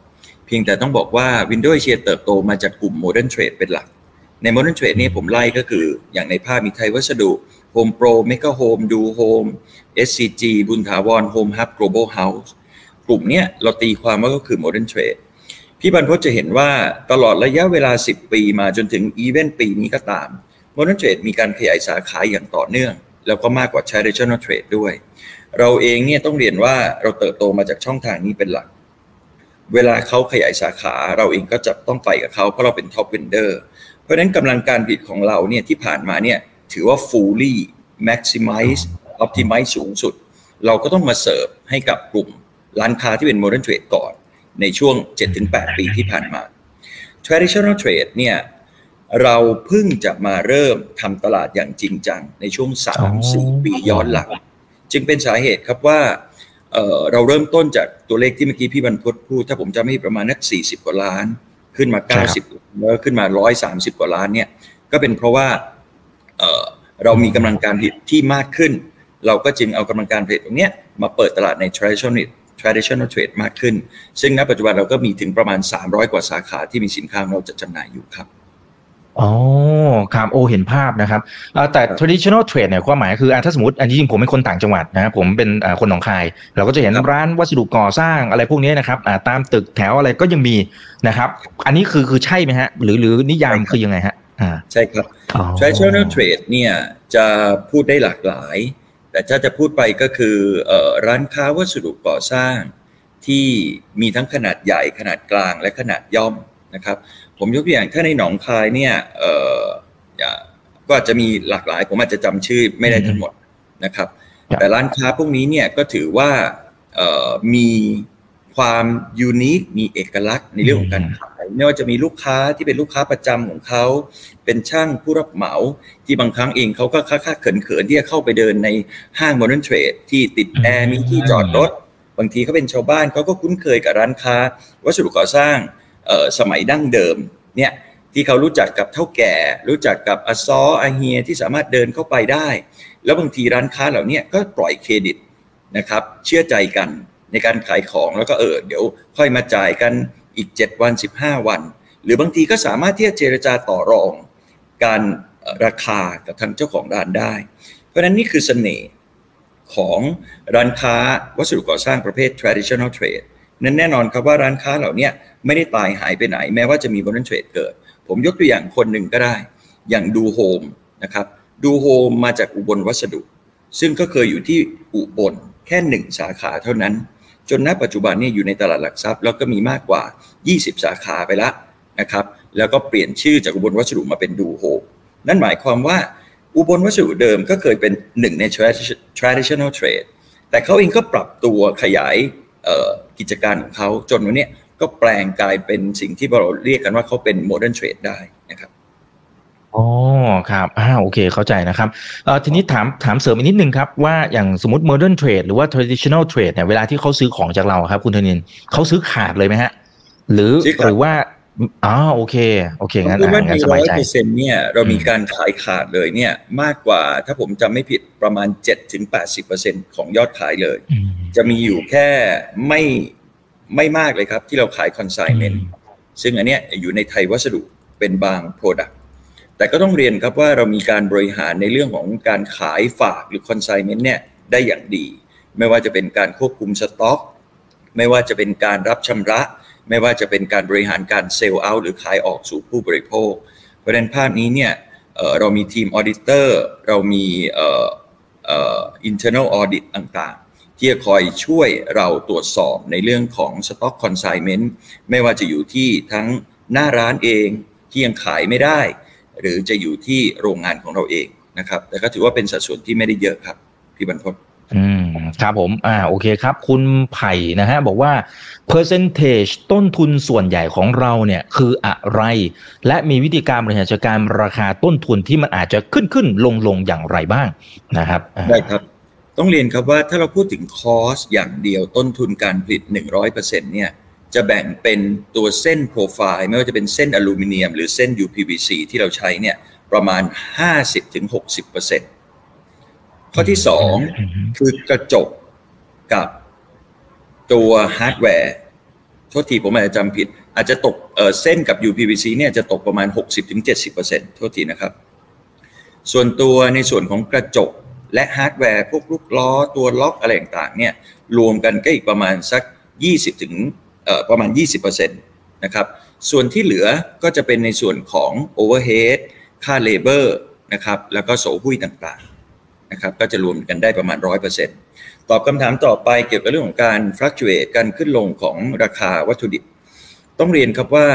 เพียงแต่ต้องบอกว่า Windows Asia เติบโตมาจากกลุ่ม modern trade เป็นหลัก ใน Modern Trade นี่ผมไล่ก็คืออย่างในภาพมีไทยวัสดุ Home Pro Mega Home Do Home SCG บุญถาวร Home Hub Global House กลุ่มเนี้ยเราตีความว่าก็คือ Modern Trade พี่บรรพจน์จะเห็นว่าตลอดระยะเวลา 10 ปีมาจนถึงอีเวนต์ปีนี้ก็ตาม Modern Trade มีการขยายสาขาอย่างต่อเนื่อง แล้วก็มากกว่า Traditional Trade ด้วย เราเองเนี่ยต้องเรียนว่าเราเติบโตมาจากช่องทางนี้เป็นหลัก เวลาเขาขยายสาขาเราเองก็จะต้องไปกับเขาเพราะเราเป็น top vendor เพราะฉะนั้นกำลังการผลิตของเราเนี่ยที่ผ่านมาเนี่ยถือว่า fully maximize optimize สูงสุด เราก็ต้องมาเสิร์ฟให้กับกลุ่มร้านค้าที่เป็น modern trade ก่อนในช่วง 7-8 ปีที่ผ่านมา traditional trade เนี่ยเราเพิ่งจะมาเริ่มทำตลาดอย่างจริงจังในช่วง 3-4 ปีย้อนหลัง จึงเป็นสาเหตุครับว่าเเราเริ่มต้นจากตัวเลขที่เมื่อกี้พี่บรรพตพูด ถ้าผมจะไม่ประมาณนัก 40 กว่าล้าน ขึ้นมา 90แล้วขึ้นมา 130 กว่าล้านเนี่ยก็เป็นเพราะว่าเเรามีกำลังการผลิตที่มากขึ้น เราก็จึงเอากำลังการผลิตตรงนี้มาเปิดตลาดใน traditional traditional trade มากขึ้น ซึ่งณปัจจุบันเราก็มีถึงประมาณ 300 กว่าสาขาที่มีสินค้าเราจะจำหน่ายอยู่ครับ อ๋อครับโอเห็นภาพนะครับแต่ traditional trade เนี่ยความหมายคือถ้าสมมติอันนี้จริงผมเป็นคนต่างจังหวัดนะครับผมเป็นคนหนองคาย เราก็จะเห็นร้านวัสดุก่อสร้างอะไรพวกนี้นะครับตามตึกแถวอะไรก็ยังมีนะครับ อันนี้คือคือใช่ไหมฮะ หรือหรือนิยามคือยังไงฮะใช่ครับ traditional trade เนี่ยจะพูดได้หลากหลาย แต่ถ้าจะพูดไปก็คือร้านค้าวัสดุก่อสร้าง ที่มีทั้งขนาดใหญ่ขนาดกลางและขนาดย่อมนะครับ ผมยกตัวอย่างถ้าในหนองคายเนี่ยเอ่อก็อาจจะมีหลากหลาย ผมอาจจะจำชื่อไม่ได้ทั้งหมดนะครับ แต่ร้านค้าพวกนี้เนี่ยก็ถือว่าเอ่อมีความ unique มีเอกลักษณ์ในเรื่องของการขายไม่ว่าจะมีลูกค้าที่เป็นลูกค้าประจำของเขา เป็นช่างผู้รับเหมา ที่บางครั้งเองเขาก็ค่าค่าเขินๆที่จะเข้าไปเดินในห้าง Modern Trade ที่ติดแอร์มีที่จอดรถ บางทีเขาเป็นชาวบ้านเขาก็คุ้นเคยกับร้านค้า วัสดุก่อสร้าง สมัยดั้งเดิมเนี่ยที่เขารู้จักกับเถ้าแก่ รู้จักกับอซออาเฮียที่สามารถเดินเข้าไปได้ แล้วบางทีร้านค้าเหล่านี้ก็ปล่อยเครดิตนะครับเชื่อใจกันในการขายของแล้วก็เออเดี๋ยวค่อยมาจ่ายกันอีก 7 วัน 15 วัน หรือบางทีก็สามารถที่จะเจรจาต่อรอง การราคากับทางเจ้าของร้านได้ เพราะฉะนั้นนี่คือเสน่ห์ของร้านค้าวัสดุก่อสร้างประเภท traditional trade นั้นแน่นอนครับว่าร้านค้าเหล่านี้ไม่ได้ตายหายไปไหน แม้ว่าจะมี modern trade เกิด ผมยกตัวอย่างคนหนึ่งก็ได้ อย่างดูโฮมนะครับดูโฮมมาจากอุบลวัสดุ ซึ่งก็เคยอยู่ที่อุบลแค่หนึ่งสาขาเท่านั้น จนณปัจจุบันนี้อยู่ในตลาดหลักทรัพย์แล้วก็มีมากกว่า 20 สาขาไปแล้วนะครับแล้วก็เปลี่ยนชื่อจากอุบลวัสดุมาเป็นดูโฮมนั่นหมายความว่าอุบลวัสดุเดิมก็เคยเป็นหนึ่งใน traditional trade แต่เขาเองก็ปรับตัวขยาย กิจการของเขาจนวันนี้ก็แปลงกลายเป็นสิ่งที่เราเรียกกันว่าเขาเป็น modern trade ได้นะครับอ๋อครับอ่าโอเคเข้าใจนะครับเอ่อทีนี้ถามถามเสริมอีกนิดนึงครับ ว่าอย่างสมมติ modern trade หรือว่า traditional trade เนี่ยเวลาที่เขาซื้อของจากเราครับ คุณธนินเขาซื้อขาดเลยไหมฮะ หรือหรือว่า อ๋อโอเค โอเคงั้นงั้นสบายใจเปอร์เซ็นต์เนี่ยเรามีการขายขาดเลยเนี่ย มากกว่าถ้าผมจำไม่ผิดประมาณ7ถึง80%ของยอดขายเลย จะมีอยู่แค่ไม่ไม่มากเลยครับ ที่เราขาย consignment ซึ่งอันเนี้ยอยู่ในไทยวัสดุเป็นบาง product แต่ก็ต้องเรียนครับว่าเรามีการบริหารในเรื่องของการขายฝากหรือ consignment เนี่ยได้อย่างดี ไม่ว่าจะเป็นการควบคุมสต็อก ไม่ว่าจะเป็นการรับชำระ ไม่ว่าจะเป็นการบริหารการ sell out หรือขายออกสู่ผู้บริโภค เพราะฉะนั้นภาพนี้เนี่ยเรามีทีมออดิเตอร์เรามีเอ่อเอ่อ internal audit ต่างๆ ที่จะคอยช่วยเราตรวจสอบในเรื่องของ stock consignment ไม่ว่าจะอยู่ที่ทั้งหน้าร้านเองที่ยังขายไม่ได้ หรือจะอยู่ที่โรงงานของเราเองนะครับ แต่ก็ถือว่าเป็นสัดส่วนที่ไม่ได้เยอะครับ พี่บรรพต อืมครับผมอ่าโอเคครับ คุณไผ่นะฮะบอกว่า percentage ต้นทุนส่วนใหญ่ของเราเนี่ยคืออะไร และมีวิธีการบริหารจัดการราคาต้นทุนที่มันอาจจะขึ้นขึ้นลงลงอย่างไรบ้างนะครับได้ครับ ต้องเรียนครับว่าถ้าเราพูดถึงคอสอย่างเดียวต้นทุนการผลิต 100%เนี่ยจะแบ่งเป็นตัวเส้นโปรไฟล์ไม่ว่าจะเป็นเส้นอลูมิเนียม หรือเส้น UPVC ที่เราใช้เนี่ยประมาณ 50-60% ข้อที่2คือกระจกกับตัวฮาร์ดแวร์โทษทีผมอาจจะจำผิด อาจจะตกเส้นกับ UPVC เนี่ยจะตกประมาณ 60-70%โทษทีนะครับ ส่วนตัวในส่วนของกระจกและฮาร์ดแวร์ พวกลูกล้อตัวล็อกอะไรต่างๆเนี่ยรวมกันก็อีกประมาณสัก 20 ถึงประมาณ 20%นะครับ ส่วนที่เหลือก็จะเป็นในส่วนของ overhead ค่า labor นะครับ แล้วก็โสหุ้ยต่างๆ นะครับก็จะรวมกันได้ประมาณ 100%ตอบคำถามต่อไปเกี่ยวกับเรื่องของการ fluctuate การขึ้นลงของราคาวัตถุดิบ ต้องเรียนครับว่า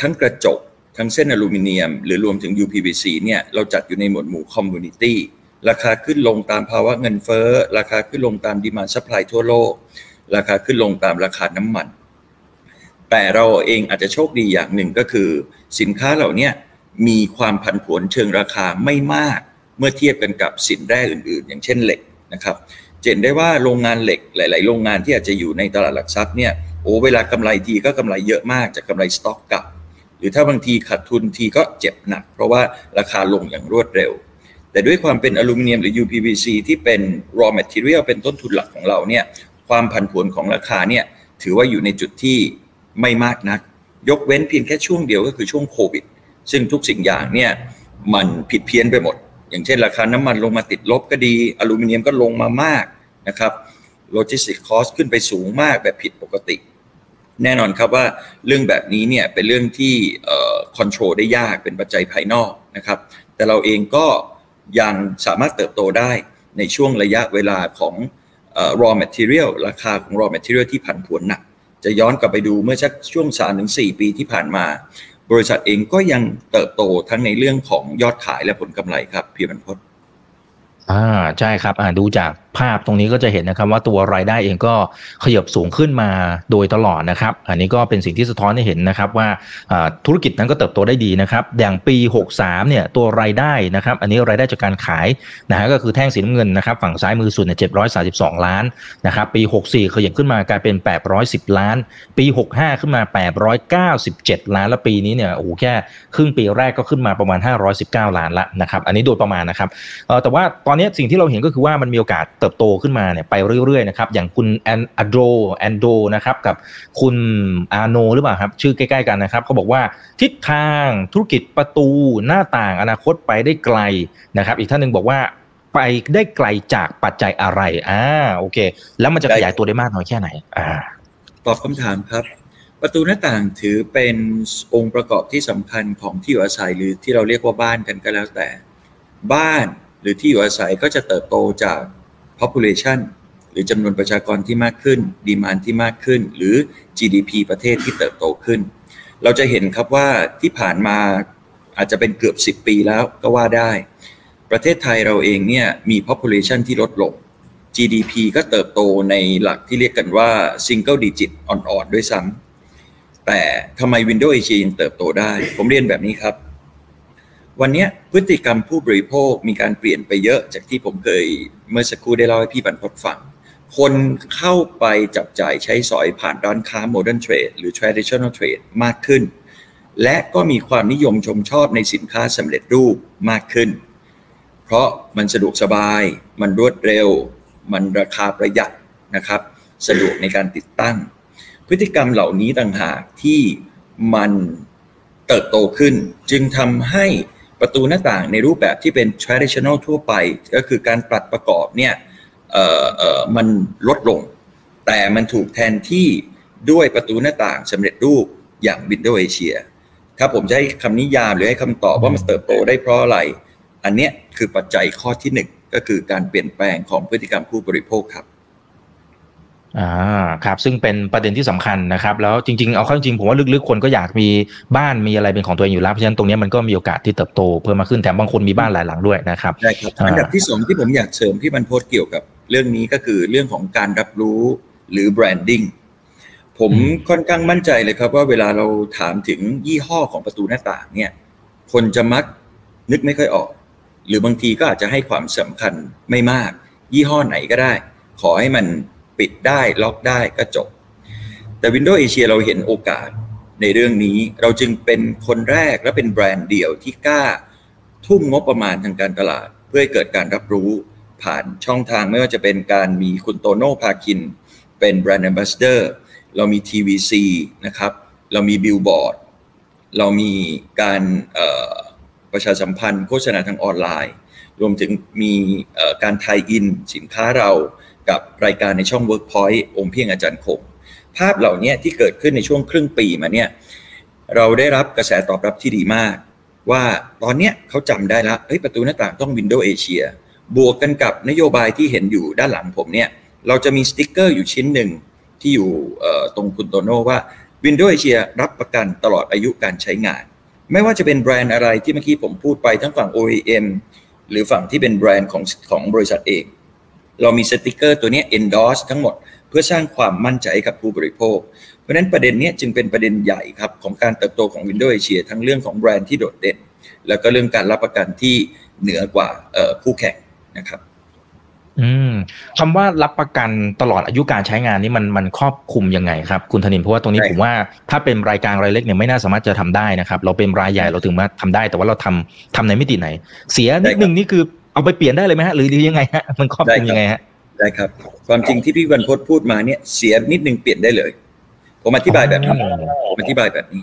ทั้งกระจกทั้งเส้นอลูมิเนียม หรือรวมถึง UPVC เนี่ยเราจัดอยู่ในหมวดหมู่ commodity ราคาขึ้นลงตามภาวะเงินเฟ้อ ราคาขึ้นลงตาม demand supply ทั่วโลก ราคาขึ้นลงตามราคาน้ำมัน แต่เราเองอาจจะโชคดีอย่างหนึ่งก็คือ สินค้าเหล่านี้มีความผันผวนเชิงราคาไม่มาก มื่อเทียบกันกับสินแร่อื่นๆ อย่างเช่นเหล็กนะครับเห็นได้ว่าโรงงานเหล็กหลาย ๆ โรงงานที่อาจจะอยู่ในตลาดหลักทรัพย์เนี่ยโอ้เวลากำไรทีก็กำไรเยอะมากจากกาไรสต็อกกับ หรือถ้าบางทีขาดทุนทีก็เจ็บหนัก เพราะว่าราคาลงอย่างรวดเร็ว แต่ด้วยความเป็นอลูมิเนียมหรือ UPVC ที่เป็น raw material เป็นต้นทุนหลักของเราเนี่ยความผันผวนของราคาเนี่ยถือว่าอยู่ในจุดที่ไม่มากนัก ยกเว้นเพียงแค่ช่วงเดียวก็คือช่วงโควิด ซึ่งทุกสิ่งอย่างเนี่ยมันผิดเพี้ยนไปหมด อย่างเช่นราคาน้ำมันลงมาติดลบก็ดี อลูมิเนียมก็ลงมามากนะครับ logistic cost ขึ้นไปสูงมากแบบผิดปกติ แน่นอนครับว่าเรื่องแบบนี้เนี่ยเป็นเรื่องที่ control ได้ยากเป็นปัจจัยภายนอกนะครับ แต่เราเองก็ยังสามารถเติบโตได้ในช่วงระยะเวลาของ raw material ราคาของ raw material ที่ผันผวนหนักจะย้อนกลับไปดูเมื่อชักช่วง 3-4 ปีที่ผ่านมา บริษัทเองก็ยังเติบโตทั้งในเรื่องของยอดขายและผลกำไรครับพี่บรรพตอ่าใช่ครับอ่าดูจาก ภาพตรงนี้ก็จะเห็นนะครับว่าตัวรายได้เองก็ขยับสูงขึ้นมาโดยตลอดนะครับ อันนี้ก็เป็นสิ่งที่สะท้อนให้เห็นนะครับว่าธุรกิจนั้นก็เติบโตได้ดีนะครับอย่างปี 63เนี่ยตัวรายได้นะครับ อันนี้รายได้จากการขายนะฮะก็คือแท่งสีน้ำเงินนะครับ ฝั่งซ้ายมือสุดเนี่ย732 ล้านนะครับ ปี 64 ขยับขึ้นมากลายเป็น 810 ล้าน ปี 65 ขึ้นมา 897 ล้าน แล้วปีนี้เนี่ยโอ้โหแค่ครึ่งปีแรกก็ขึ้นมาประมาณ 519 ล้านละนะครับ อันนี้โดยประมาณนะครับแต่ว่าตอนนี้สิ่งที่เราเห็นก็คือว่ามันมีโอกาสเติบโตขึ้นมาเนี่ยไปเรื่อยๆนะครับอย่างคุณแอนอโดแอนโดนะครับกับคุณอาโนหรือเปล่าครับชื่อใกล้ๆกันนะครับเขาบอกว่าทิศทางธุรกิจประตูหน้าต่างอนาคตไปได้ไกลนะครับ อีกท่านหนึ่งบอกว่าไปได้ไกลจากปัจจัยอะไรอ่าโอเค แล้วมันจะขยายตัวได้มากน้อยแค่ไหนอ่าตอบคำถามครับ ประตูหน้าต่างถือเป็นองค์ประกอบที่สำคัญของที่อยู่อาศัยหรือที่เราเรียกว่าบ้านกันก็แล้วแต่ บ้านหรือที่อยู่อาศัยก็จะเติบโตจาก population หรือจำนวนประชากรที่มากขึ้นดีมานที่มากขึ้น หรือ GDP ประเทศที่เติบโตขึ้น เราจะเห็นครับว่าที่ผ่านมาอาจจะเป็นเกือบ 10 ปีแล้วก็ว่าได้ ประเทศไทยเราเองเนี่ยมี population ที่ลดลง GDP ก็เติบโตในหลักที่เรียกกันว่า single digit อ่อนๆด้วยซ้ำแต่ทำไม Windows Asia ยังเติบโตได้ ผมเรียนแบบนี้ครับ วันนี้พฤติกรรมผู้บริโภคมีการเปลี่ยนไปเยอะจากที่ผมเคย เมื่อสักครู่ได้เล่าให้พี่บรรพตฟัง คนเข้าไปจับจ่ายใช้สอยผ่านร้านค้า modern trade หรือ traditional trade มากขึ้น และก็มีความนิยมชมชอบในสินค้าสำเร็จรูปมากขึ้น เพราะมันสะดวกสบาย มันรวดเร็ว มันราคาประหยัดนะครับ สะดวกในการติดตั้ง พฤติกรรมเหล่านี้ต่างหากที่มันเติบโตขึ้น จึงทำให้ ประตูหน้าต่างในรูปแบบที่เป็น traditional ทั่วไป ก็คือการปรับประกอบเนี่ยมันลดลง แต่มันถูกแทนที่ด้วยประตูหน้าต่างสำเร็จรูปอย่าง Windows Asia ถ้าผมจะให้คำนิยามหรือให้คำตอบว่ามันเติบโตได้เพราะอะไร อันเนี้ยคือปัจจัยข้อที่หนึ่งก็คือการเปลี่ยนแปลงของพฤติกรรมผู้บริโภคครับ อ่าครับซึ่งเป็นประเด็นที่สำคัญนะครับ แล้วจริงๆเอาเข้าจริงๆผมว่าลึกๆคนก็อยากมีบ้านมีอะไรเป็นของตัวเองอยู่แล้วเพราะฉะนั้นตรงนี้มันก็มีโอกาสที่เติบโตเพิ่มมากขึ้นแถมบางคนมีบ้านหลายหลังด้วยนะครับใช่ครับอ่าอันดับที่สองที่ผมอยากเสริมที่มันโพสต์เกี่ยวกับเรื่องนี้ก็คือเรื่องของการรับรู้หรือแบรนดิ้งผมค่อนข้างมั่นใจเลยครับว่าเวลาเราถามถึงยี่ห้อของประตูหน้าต่างเนี่ย คนจะมักนึกไม่ค่อยออก หรือบางทีก็อาจจะให้ความสำคัญไม่มาก ยี่ห้อไหนก็ได้ ขอให้มัน ปิดได้ล็อกได้ก็จบ แต่ Windows Asia เราเห็นโอกาสในเรื่องนี้เราจึงเป็นคนแรกและเป็นแบรนด์เดี่ยวที่กล้า ทุ่มงบประมาณทางการตลาด เพื่อให้เกิดการรับรู้ผ่านช่องทางไม่ว่าจะเป็นการมีคุณโตโน่พาคิน เป็นแบรนด์ a m b a s s a d o r เรามี TVC นะครับ เรามีบิลบอร์ดเรามีการประชาสัมพันธ์โฆษณาทางออนไลน์ รวมถึงมีการไทยอินสินค้าเรา กับรายการในช่อง Workpoint องค์เพียงอาจารย์คง ภาพเหล่านี้ที่เกิดขึ้นในช่วงครึ่งปีมาเนี่ยเราได้รับกระแสตอบรับที่ดีมาก ว่าตอนเนี้ยเขาจำได้แล้วเฮ้ยประตูหน้าต่างต้อง Windows Asia บวกกันกับนโยบายที่เห็นอยู่ด้านหลังผมเนี่ยเราจะมีสติ๊กเกอร์อยู่ชิ้นหนึ่งที่อยู่ตรงคุณโตโน่ว่า Windows Asia รับประกันตลอดอายุการใช้งาน ไม่ว่าจะเป็นแบรนด์อะไรที่เมื่อกี้ผมพูดไปทั้งฝั่ง OEM หรือฝั่งที่เป็นแบรนด์ของของบริษัทเอง เรามีสติกเกอร์ตัวเนี้ย endorse ทั้งหมด เพื่อสร้างความมั่นใจให้กับผู้บริโภค เพราะฉะนั้นประเด็นเนี้ยจึงเป็นประเด็นใหญ่ครับของการเติบโตของ Windows Asia ทั้งเรื่องของแบรนด์ที่โดดเด่น แล้วก็เรื่องการรับประกันที่เหนือกว่าเอ่อคู่แข่งนะครับอืมคำว่ารับประกันตลอดอายุการใช้งานนี่มันมันครอบคลุมยังไงครับ คุณธนินเพราะว่าตรงนี้ใช่ผมว่าถ้าเป็นรายการรายเล็กเนี่ยไม่น่าสามารถจะทำได้นะครับ เราเป็นรายใหญ่เราถึงมาทำได้ แต่ว่าเราทำทำในมิติไหน เสียนิดนึงนี่คือ เอาไปเปลี่ยนได้เลยไหมฮะหรือหรือยังไงฮะมันครอบคลุมยังไงฮะได้ครับ ความจริงที่พี่วันพจน์พูดมาเนี่ยเสียนิดนึงเปลี่ยนได้เลย ผมอธิบายแบบนี้อ๋อผมอธิบายแบบนี้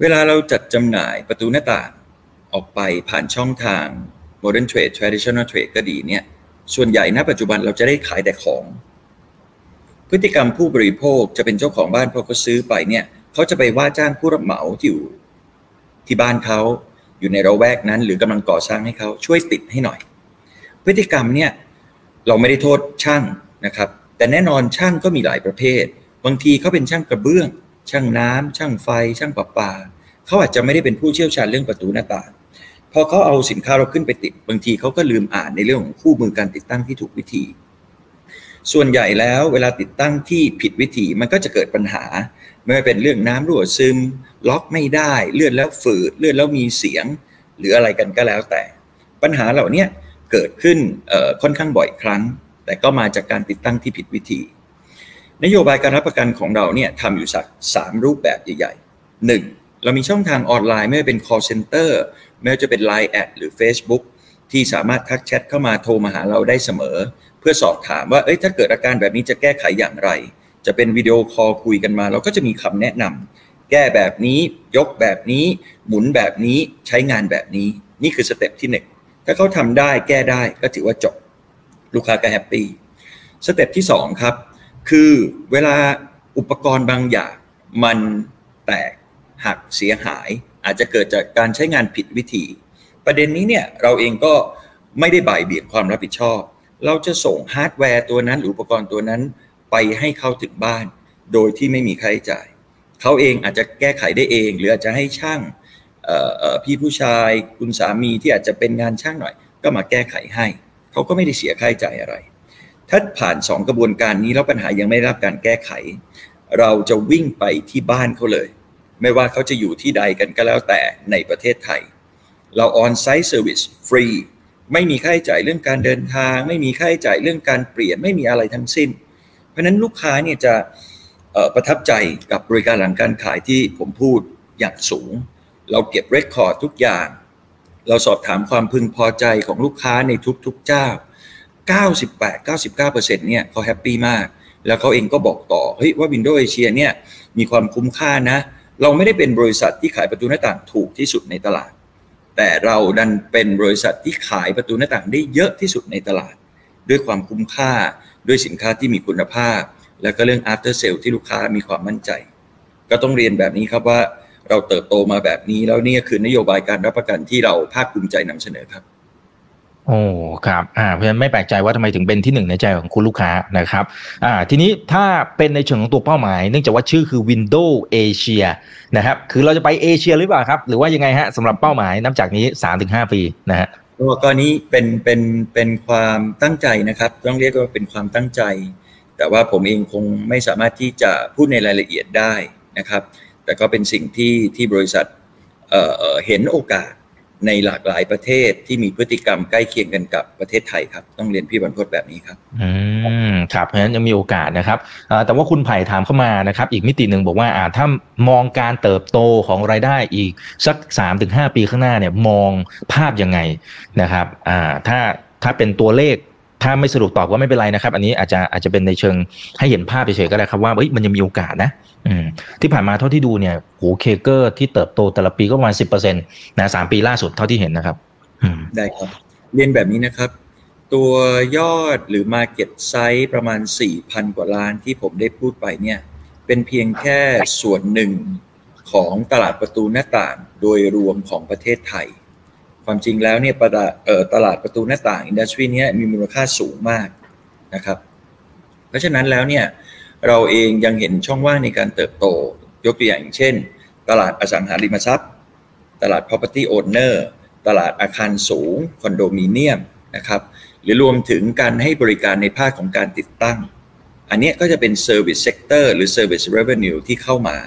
เวลาเราจัดจำหน่ายประตูหน้าต่างออกไปผ่านช่องทาง modern trade traditional trade ก็ดีเนี่ย ส่วนใหญ่ณปัจจุบันเราจะได้ขายแต่ของ พฤติกรรมผู้บริโภคจะเป็นเจ้าของบ้านพอเขาซื้อไปเนี่ยเขาจะไปว่าจ้างผู้รับเหมาที่อยู่ที่บ้านเขา อยู่ในระแวกนั้น หรือกำลังก่อสร้างให้เขาช่วยติดให้หน่อย พฤติกรรมเนี่ยเราไม่ได้โทษช่างนะครับ แต่แน่นอนช่างก็มีหลายประเภท บางทีเขาเป็นช่างกระเบื้อง ช่างน้ำช่างไฟ ช่างประปาเขาอาจจะไม่ได้เป็นผู้เชี่ยวชาญเรื่องประตูหน้าต่างพอเขาเอาสินค้าเราขึ้นไปติด บางทีเขาก็ลืมอ่านในเรื่องของคู่มือการติดตั้งที่ถูกวิธี ส่วนใหญ่แล้วเวลาติดตั้งที่ผิดวิธีมันก็จะเกิดปัญหา ไม่ว่าเป็นเรื่องน้ำรั่วซึม ล็อกไม่ได้เลื่อนแล้วฝืดเลื่อนแล้วมีเสียง หรืออะไรกันก็แล้วแต่ ปัญหาเหล่านี้เกิดขึ้นค่อนข้างบ่อยครั้ง แต่ก็มาจากการติดตั้งที่ผิดวิธี นโยบายการรับประกันของเราเนี่ยทำอยู่สักสามรูปแบบใหญ่ๆหนึ่งเรามีช่องทางออนไลน์ไม่ว่าเป็น call center ไม่ว่าจะเป็น Line แอดหรือ Facebook ที่สามารถทักแชทเข้ามาโทรมาหาเราได้เสมอ เพื่อสอบถามว่าเอ้ยถ้าเกิดอาการแบบนี้จะแก้ไขอย่างไร จะเป็นวิดีโอคอลคุยกันมา เราก็จะมีคำแนะนำ แก้แบบนี้ ยกแบบนี้ หมุนแบบนี้ใช้งานแบบนี้ นี่คือ step ที่หนึ่งถ้าเขาทำได้แก้ได้ก็ถือว่าจบ ลูกค้าก็ happy step ที่สองครับ คือเวลาอุปกรณ์บางอย่างมันแตกหักเสียหาย อาจจะเกิดจากการใช้งานผิดวิธี ประเด็นนี้เนี่ยเราเองก็ไม่ได้บ่ายเบี่ยงความรับผิดชอบ เราจะส่งฮาร์ดแวร์ตัวนั้นหรืออุปกรณ์ตัวนั้นไปให้เขาถึงบ้าน โดยที่ไม่มีค่าใช้จ่าย เขาเองอาจจะแก้ไขได้เอง หรืออาจจะให้ช่างพี่ผู้ชายคุณสามีที่อาจจะเป็นงานช่างหน่อย ก็มาแก้ไขให้เขาก็ไม่ได้เสียค่าใช้จ่ายอะไร ถ้าผ่านสองกระบวนการนี้แล้วปัญหายังไม่ได้รับการแก้ไข เราจะวิ่งไปที่บ้านเขาเลย ไม่ว่าเขาจะอยู่ที่ใดกันก็แล้วแต่ในประเทศไทย เรา on-site service ฟรีไม่มีค่าใช้จ่ายเรื่องการเดินทาง ไม่มีค่าใช้จ่ายเรื่องการเปลี่ยนไม่มีอะไรทั้งสิ้น เพราะนั้นลูกค้าเนี่ยจะ ประทับใจกับบริการหลังการขายที่ผมพูดอย่างสูง เราเก็บ record ทุกอย่าง เราสอบถามความพึงพอใจของลูกค้าในทุกๆเจ้า 98-99%เนี่ยเขา happy มาก แล้วเขาเองก็บอกต่อเฮ้ยว่า Windows Asia เนี่ยมีความคุ้มค่านะ เราไม่ได้เป็นบริษัทที่ขายประตูหน้าต่างถูกที่สุดในตลาด แต่เราดันเป็นบริษัทที่ขายประตูหน้าต่างได้เยอะที่สุดในตลาด ด้วยความคุ้มค่าด้วยสินค้าที่มีคุณภาพ แล้วก็เรื่อง after sale ที่ลูกค้ามีความมั่นใจ ก็ต้องเรียนแบบนี้ครับว่าเราเติบโตมาแบบนี้แล้วนี่คือนโยบายการรับประกันที่เราภาคภูมิใจนำเสนอครับ โอ้ครับอ่าเพราะฉะนั้นไม่แปลกใจว่าทำไมถึงเป็นที่หนึ่งในใจของคุณลูกค้านะครับอ่าทีนี้ถ้าเป็นในเชิงของตัวเป้าหมาย เนื่องจากว่าชื่อคือ Windows Asia นะครับคือเราจะไปเอเชียหรือเปล่าครับ หรือว่ายังไงฮะสำหรับเป้าหมายนับจากนี้3-5ปีนะฮะก็นี้เป็นเป็นเป็นความตั้งใจนะครับ ต้องเรียกว่าเป็นความตั้งใจ แต่ว่าผมเองคงไม่สามารถที่จะพูดในรายละเอียดได้นะครับ แต่ก็เป็นสิ่งที่ที่บริษัทเเห็นโอกาสในหลากหลายประเทศที่มีพฤติกรรมใกล้เคียงกันกับประเทศไทยครับ ต้องเรียนพี่บรรพตแบบนี้ครับอืมครับเพราะฉะนั้นยังมีโอกาสนะครับแต่ว่าคุณไผ่ถามเข้ามานะครับ อีกมิติหนึ่งบอกว่าถ้ามองการเติบโตของรายได้อีกสักสามถึงห้าปีข้างหน้าเนี่ยมองภาพยังไงนะครับอ่าถ้าถ้าเป็นตัวเลข ถ้าไม่สะดวกตอบก็ไม่เป็นไรนะครับ อันนี้อาจจะอาจจะเป็นในเชิงให้เห็นภาพเฉยๆก็ได้ครับว่าเฮ้ยมันยังมีโอกาสนะที่ผ่านมาเท่าที่ดูเนี่ยโหเคเกอร์ที่เติบโตแต่ละปีก็ประมาณสิบเปอร์เซ็นต์นะสามปีล่าสุดเท่าที่เห็นนะครับได้ครับ เรียนแบบนี้นะครับ ตัวยอดหรือ Market Size ประมาณ 4,000 กว่าล้านที่ผมได้พูดไปเนี่ย เป็นเพียงแค่ส่วนหนึ่งของตลาดประตูหน้าต่างโดยรวมของประเทศไทย ความจริงแล้วเนี่ยตลาดตลาดประตูหน้าต่างอินดัสทรีนี้มีมูลค่าสูงมากนะครับ เพราะฉะนั้นแล้วเนี่ยเราเองยังเห็นช่องว่างในการเติบโต ยกตัวอย่างเช่น ตลาดอสังหาริมทรัพย์ ตลาด property owner ตลาดอาคารสูงคอนโดมิเนียมนะครับหรือรวมถึงการให้บริการในภาคของการติดตั้ง อันนี้ก็จะเป็น service sector หรือ service revenue ที่เข้ามา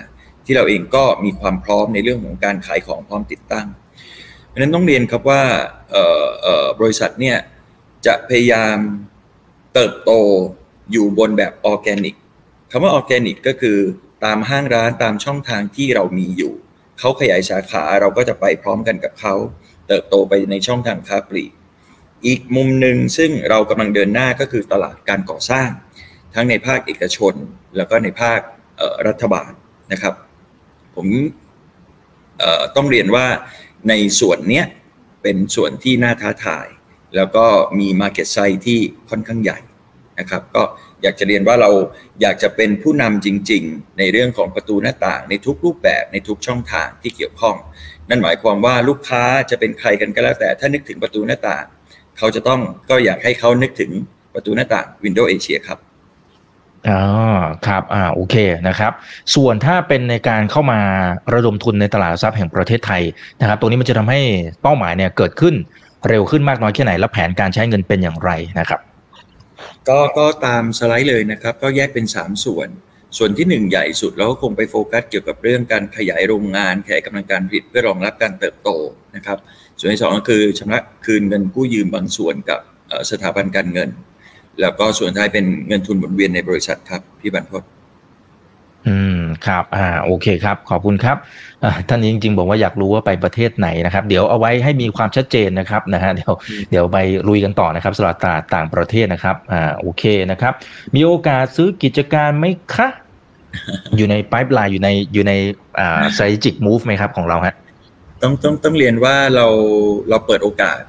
ที่เราเองก็มีความพร้อมในเรื่องของการขายของพร้อมติดตั้ง ฉะนั้นต้องเรียนครับว่าบริษัทเนี่ยจะพยายามเติบโตอยู่บนแบบออร์แกนิกคำว่าออร์แกนิกก็คือตามห้างร้านตามช่องทางที่เรามีอยู่ เขาขยายสาขาเราก็จะไปพร้อมกันกับเขา เติบโตไปในช่องทางค้าปลีกอีกมุมหนึ่งซึ่งเรากำลังเดินหน้าก็คือตลาดการก่อสร้าง ทั้งในภาคเอกชน แล้วก็ในภาครัฐบาลนะครับ ผมต้องเรียนว่า ในส่วนนี้เป็นส่วนที่น่าท้าทาย แล้วก็มี Market Size ที่ค่อนข้างใหญ่นะครับก็อยากจะเรียนว่าเราอยากจะเป็นผู้นำจริง ๆ ในเรื่องของประตูหน้าต่างในทุกรูปแบบในทุกช่องทางที่เกี่ยวข้อง นั่นหมายความว่าลูกค้าจะเป็นใครกันก็แล้วแต่ถ้านึกถึงประตูหน้าต่าง เขาจะต้องก็อยากให้เขานึกถึงประตูหน้าต่าง Windows Asia ครับ อ๋อครับอ่าโอเคนะครับ ส่วนถ้าเป็นในการเข้ามาระดมทุนในตลาดทรัพย์แห่งประเทศไทยนะครับตรงนี้มันจะทำให้เป้าหมายเนี่ยเกิดขึ้นเร็วขึ้นมากน้อยแค่ไหน และแผนการใช้เงินเป็นอย่างไรนะครับ ก็ก็ตามสไลด์เลยนะครับ ก็แยกเป็น 3 ส่วน ส่วนที่ 1 ใหญ่สุดแล้วก็คงไปโฟกัสเกี่ยวกับเรื่องการขยายโรงงานขยายกำลังการผลิตเพื่อรองรับการเติบโตนะครับ ส่วนที่สองก็คือชำระคืนเงินกู้ยืมบางส่วนกับสถาบันการเงิน แล้วก็ส่วนท้ายเป็นเงินทุนหมุนเวียนในบริษัทครับพี่บรรพตอืมครับ อ่า โอเคครับ ขอบคุณครับท่านนี้จริง ๆ บอกว่าอยากรู้ว่าไปประเทศไหนนะครับ เดี๋ยวเอาไว้ให้มีความชัดเจนนะครับนะฮะเดี๋ยวเดี๋ยวไปลุยกันต่อนะครับสำหรับตลาดต่างประเทศนะครับ อ่า โอเคนะครับ มีโอกาสซื้อกิจการไหมคะ อยู่ในไพป์ไลน์อยู่ในอยู่ในอ่า strategic move ไหมครับของเราฮะต้องต้องต้องเรียนว่าเราเราเปิดโอกาส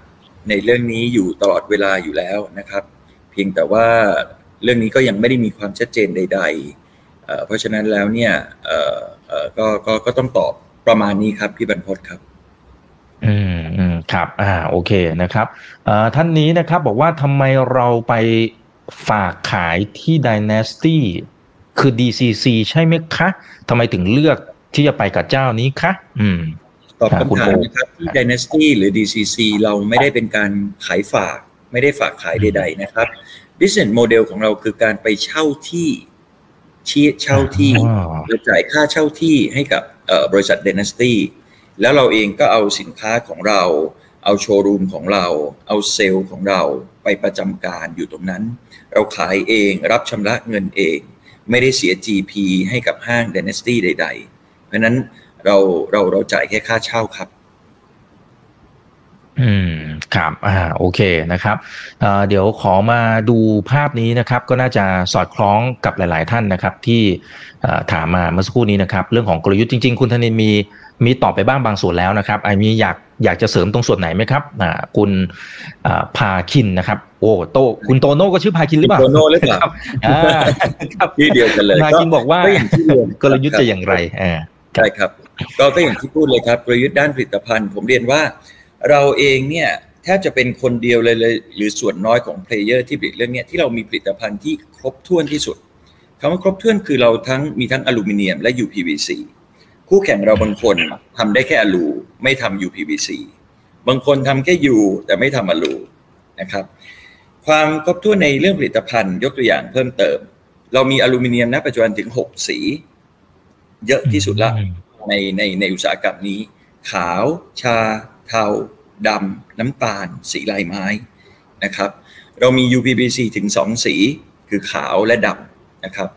ในเรื่องนี้อยู่ตลอดเวลาอยู่แล้วนะครับ เพียงแต่ว่าเรื่องนี้ก็ยังไม่ได้มีความชัดเจนใด ๆ เพราะฉะนั้นแล้วเนี่ยก็ก็ก็ต้องตอบประมาณนี้ครับพี่บรรพศครับอืมอืมครับ อ่า โอเคนะครับท่านนี้นะครับบอกว่าทำไมเราไปฝากขายที่ Dynasty คือ DCC ใช่ไหมคะทำไมถึงเลือกที่จะไปกับเจ้านี้คะ อืม ตอบคำถามนะครับที่ Dynasty หรือ DCC เราไม่ได้เป็นการขายฝาก ไม่ได้ฝากขายใดๆนะครับ business model ของเราคือการไปเช่าที่ชี้เช่าที่เราจ่ายค่าเช่าที่ให้กับบริษัท Dynasty แล้วเราเองก็เอาสินค้าของเรา เอาโชว์รูมของเรา เอาเซลล์ของเราไปประจำการอยู่ตรงนั้น เราขายเองรับชำระเงินเอง ไม่ได้เสีย GP ให้กับห้าง Dynasty ใด ๆ เพราะนั้นเราเราเราจ่ายแค่ค่าเช่าครับ อืมครับอ่าโอเคนะครับเดี๋ยวขอมาดูภาพนี้นะครับ ก็น่าจะสอดคล้องกับหลาย ๆ ท่านนะครับ ที่ถามมาเมื่อสักครู่นี้นะครับ เรื่องของกลยุทธ์จริง ๆ คุณธนินมีมีตอบไปบ้างบางส่วนแล้วนะครับไอ้มีอยากอยากจะเสริมตรงส่วนไหนไหมครับอ่าคุณพาคินนะครับ โอ้โตคุณโตโน่ก็ชื่อพาคินหรือเปล่าโตโน่หรือเปล่าอ่าที่เดียวกันเลยพาคินบอกว่ากลยุทธ์จะอย่างไรอ่าใช่ครับ ก็ก็อย่างที่พูดเลยครับกลยุทธ์ด้านผลิตภัณฑ์ ผมเรียนว่า เราเองเนี่ยแทบจะเป็นคนเดียวเลยเลยหรือส่วนน้อยของเพลเยอร์ที่ผลิตเรื่องนี้ที่เรามีผลิตภัณฑ์ที่ครบถ้วนที่สุดคำว่าครบถ้วนคือเราทั้งมีทั้งอลูมิเนียมและ UPVC คู่แข่งเราบางคนทำได้แค่อลูไม่ทำ UPVC บางคนทำแค่ยูแต่ไม่ทำอลูนะครับ ความครบถ้วนในเรื่องผลิตภัณฑ์ยกตัวอย่างเพิ่มเติม เรามีอลูมิเนียมณปัจจุบันถึง 6 สี เยอะที่สุดละในในในอุตสาหกรรมนี้ ขาว ชา เทาดำน้ำตาล สีลายไม้นะครับ เรามี UPVC ถึง 2 สีคือขาวและดำนะครับ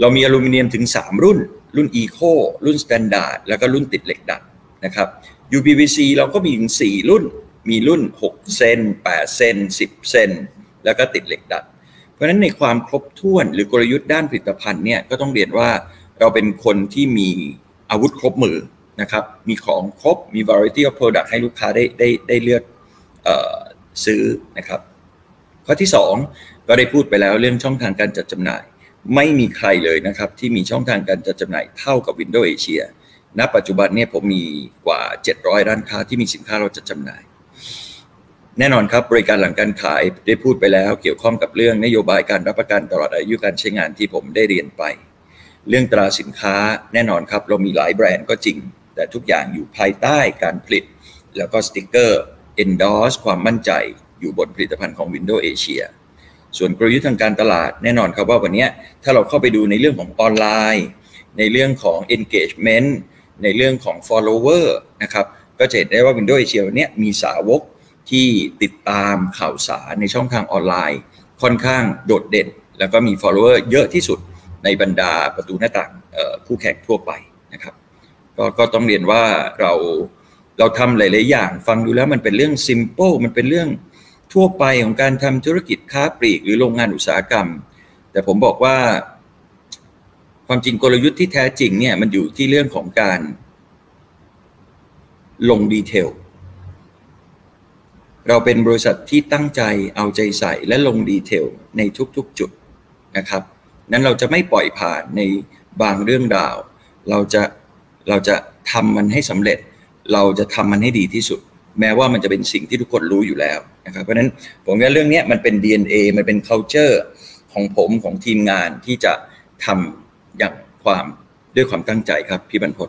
เรามีอลูมิเนียมถึง 3 รุ่น รุ่น Eco รุ่น Standard แล้วก็รุ่นติดเหล็กดัดนะครับ UPVC เราก็มีถึง 4 รุ่น มีรุ่น 6 เซน 8 เซน 10 เซน แล้วก็ติดเหล็กดัด เพราะฉะนั้นในความครบถ้วนหรือกลยุทธ์ด้านผลิตภัณฑ์เนี่ยก็ต้องเรียนว่าเราเป็นคนที่มีอาวุธครบมือ นะครับ มีของครบ มี variety of product ให้ลูกค้าได้ได้ได้เลือกออซื้อนะครับ ข้อที่ 2 ก็ได้พูดไปแล้วเรื่องช่องทางการจัดจำหน่าย ไม่มีใครเลยนะครับ ที่มีช่องทางการจัดจำหน่ายเท่ากับ Windows Asia ณ ปัจจุบันเนี่ยผมมีกว่า 700 ร้านค้าที่มีสินค้าเราจัดจำหน่าย แน่นอนครับบริการหลังการขายได้พูดไปแล้ว เกี่ยวข้องกับเรื่องนโยบายการรับประกันตลอดอายุการใช้งานที่ผมได้เรียนไปเรื่องตราสินค้าแน่นอนครับ เรามีหลายแบรนด์ก็จริง แต่ทุกอย่างอยู่ภายใต้การผลิต แล้วก็สติกเกอร์ endorse ความมั่นใจอยู่บนผลิตภัณฑ์ของ Windows Asia ส่วนกลยุทธ์ทางการตลาดแน่นอนครับว่าวันนี้ถ้าเราเข้าไปดูในเรื่องของออนไลน์ ในเรื่องของ engagement ในเรื่องของ follower นะครับก็จะเห็นได้ว่า Windows Asia วันนี้มีสาวกที่ติดตามข่าวสารในช่องทางออนไลน์ ค่อนข้างโดดเด่น แล้วก็มี follower เยอะที่สุดในบรรดาประตูหน้าต่างคู่แข่งทั่วไปนะครับ ก็ก็ต้องเรียนว่าเราเราทำหลาย ๆ อย่าง ฟังดูแล้วมันเป็นเรื่องซิมเปิลมันเป็นเรื่องทั่วไปของการทำธุรกิจค้าปลีกหรือโรงงานอุตสาหกรรม แต่ผมบอกว่า ความจริงกลยุทธ์ที่แท้จริงเนี่ยมันอยู่ที่เรื่องของการลงดีเทลเราเป็นบริษัทที่ตั้งใจเอาใจใส่และลงดีเทลในทุกๆจุดนะครับ นั้นเราจะไม่ปล่อยผ่านในบางเรื่องราว เราจะ เราจะทำมันให้สำเร็จ เราจะทำมันให้ดีที่สุด แม้ว่ามันจะเป็นสิ่งที่ทุกคนรู้อยู่แล้วนะครับเพราะฉะนั้นผมว่าเรื่องนี้มันเป็น DNA มันเป็น culture ของผมของทีมงานที่จะทำอย่างความด้วยความตั้งใจครับพี่บรรพต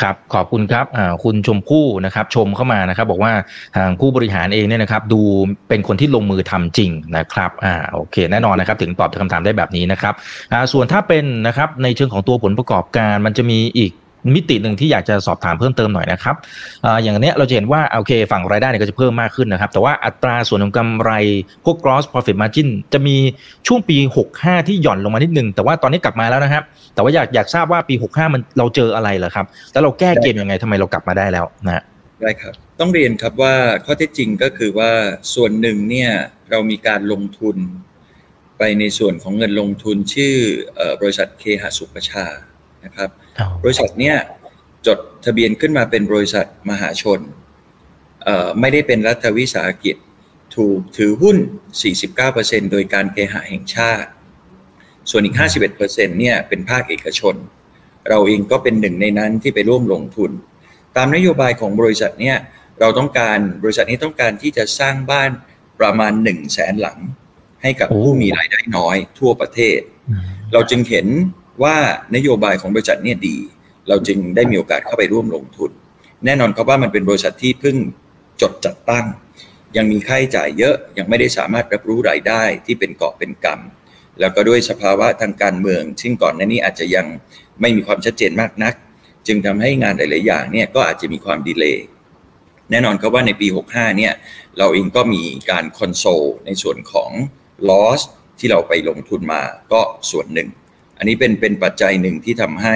ครับขอบคุณครับคุณชมพู่นะครับชมเข้ามานะครับ บอกว่าทางผู้บริหารเองเนี่ยนะครับดูเป็นคนที่ลงมือทำจริงนะครับอ่าโอเคแน่นอนนะครับถึงตอบคำถามได้แบบนี้นะครับอ่าส่วนถ้าเป็นนะครับในเชิงของตัวผลประกอบการมันจะมีอีก มิติหนึ่งที่อยากจะสอบถามเพิ่มเติมหน่อยนะครับออย่างนี้เราจะเห็นว่าโอเคฝั่งรายได้เนี่ยก็จะเพิ่มมากขึ้นนะครับ แต่ว่าอัตราส่วนของกำไรพวก gross profit margin จะมีช่วงปี 65 ที่หย่อนลงมานิดนึง แต่ว่าตอนนี้กลับมาแล้วนะครับ แต่ว่าอยากอยากทราบว่าปี 65 มันเราเจออะไรเหรอครับ แล้วเราแก้เกมยังไงทำไมเรากลับมาได้แล้วนะได้ครับต้องเรียนครับว่าข้อเท็จจริงก็คือว่าส่วนหนึ่งเนี่ยเรามีการลงทุนไปในส่วนของเงินลงทุนชื่อบริษัทเคหสุประชานะครับ บริษัทเนี้ยจดทะเบียนขึ้นมาเป็นบริษัทมหาชน ไม่ได้เป็นรัฐวิสาหกิจ ถูกถือหุ้น 49%โดยการเคหะแห่งชาติ ส่วนอีก 51%เนี่ยเป็นภาคเอกชน เราเองก็เป็นหนึ่งในนั้นที่ไปร่วมลงทุน ตามนโยบายของบริษัทเนี่ยเราต้องการบริษัทนี้ต้องการที่จะสร้างบ้านประมาณ1 0 0 0 0แสนหลัง ให้กับผู้มีรายได้น้อยทั่วประเทศ เราจึงเห็น ว่านโยบายของบริษัทเนี่ยดี เราจึงได้มีโอกาสเข้าไปร่วมลงทุน แน่นอนครับว่ามันเป็นบริษัทที่เพิ่งจดจัดตั้ง ยังมีค่าใช้จ่ายเยอะยังไม่ได้สามารถรับรู้รายได้ที่เป็นเกาะเป็นกำแล้วก็ด้วยสภาวะทางการเมือง ซึ่งก่อนหน้านี้อาจจะยังไม่มีความชัดเจนมากนัก จึงทำให้งานหลายๆอย่างเนี่ยก็อาจจะมีความดีเลย์แน่นอนครับว่าในปี 65 เนี่ยเราเองก็มีการคอนโซลในส่วนของ loss ที่เราไปลงทุนมาก็ส่วนหนึ่ง อันนี้เป็นเป็นปัจจัยหนึ่งที่ทำให้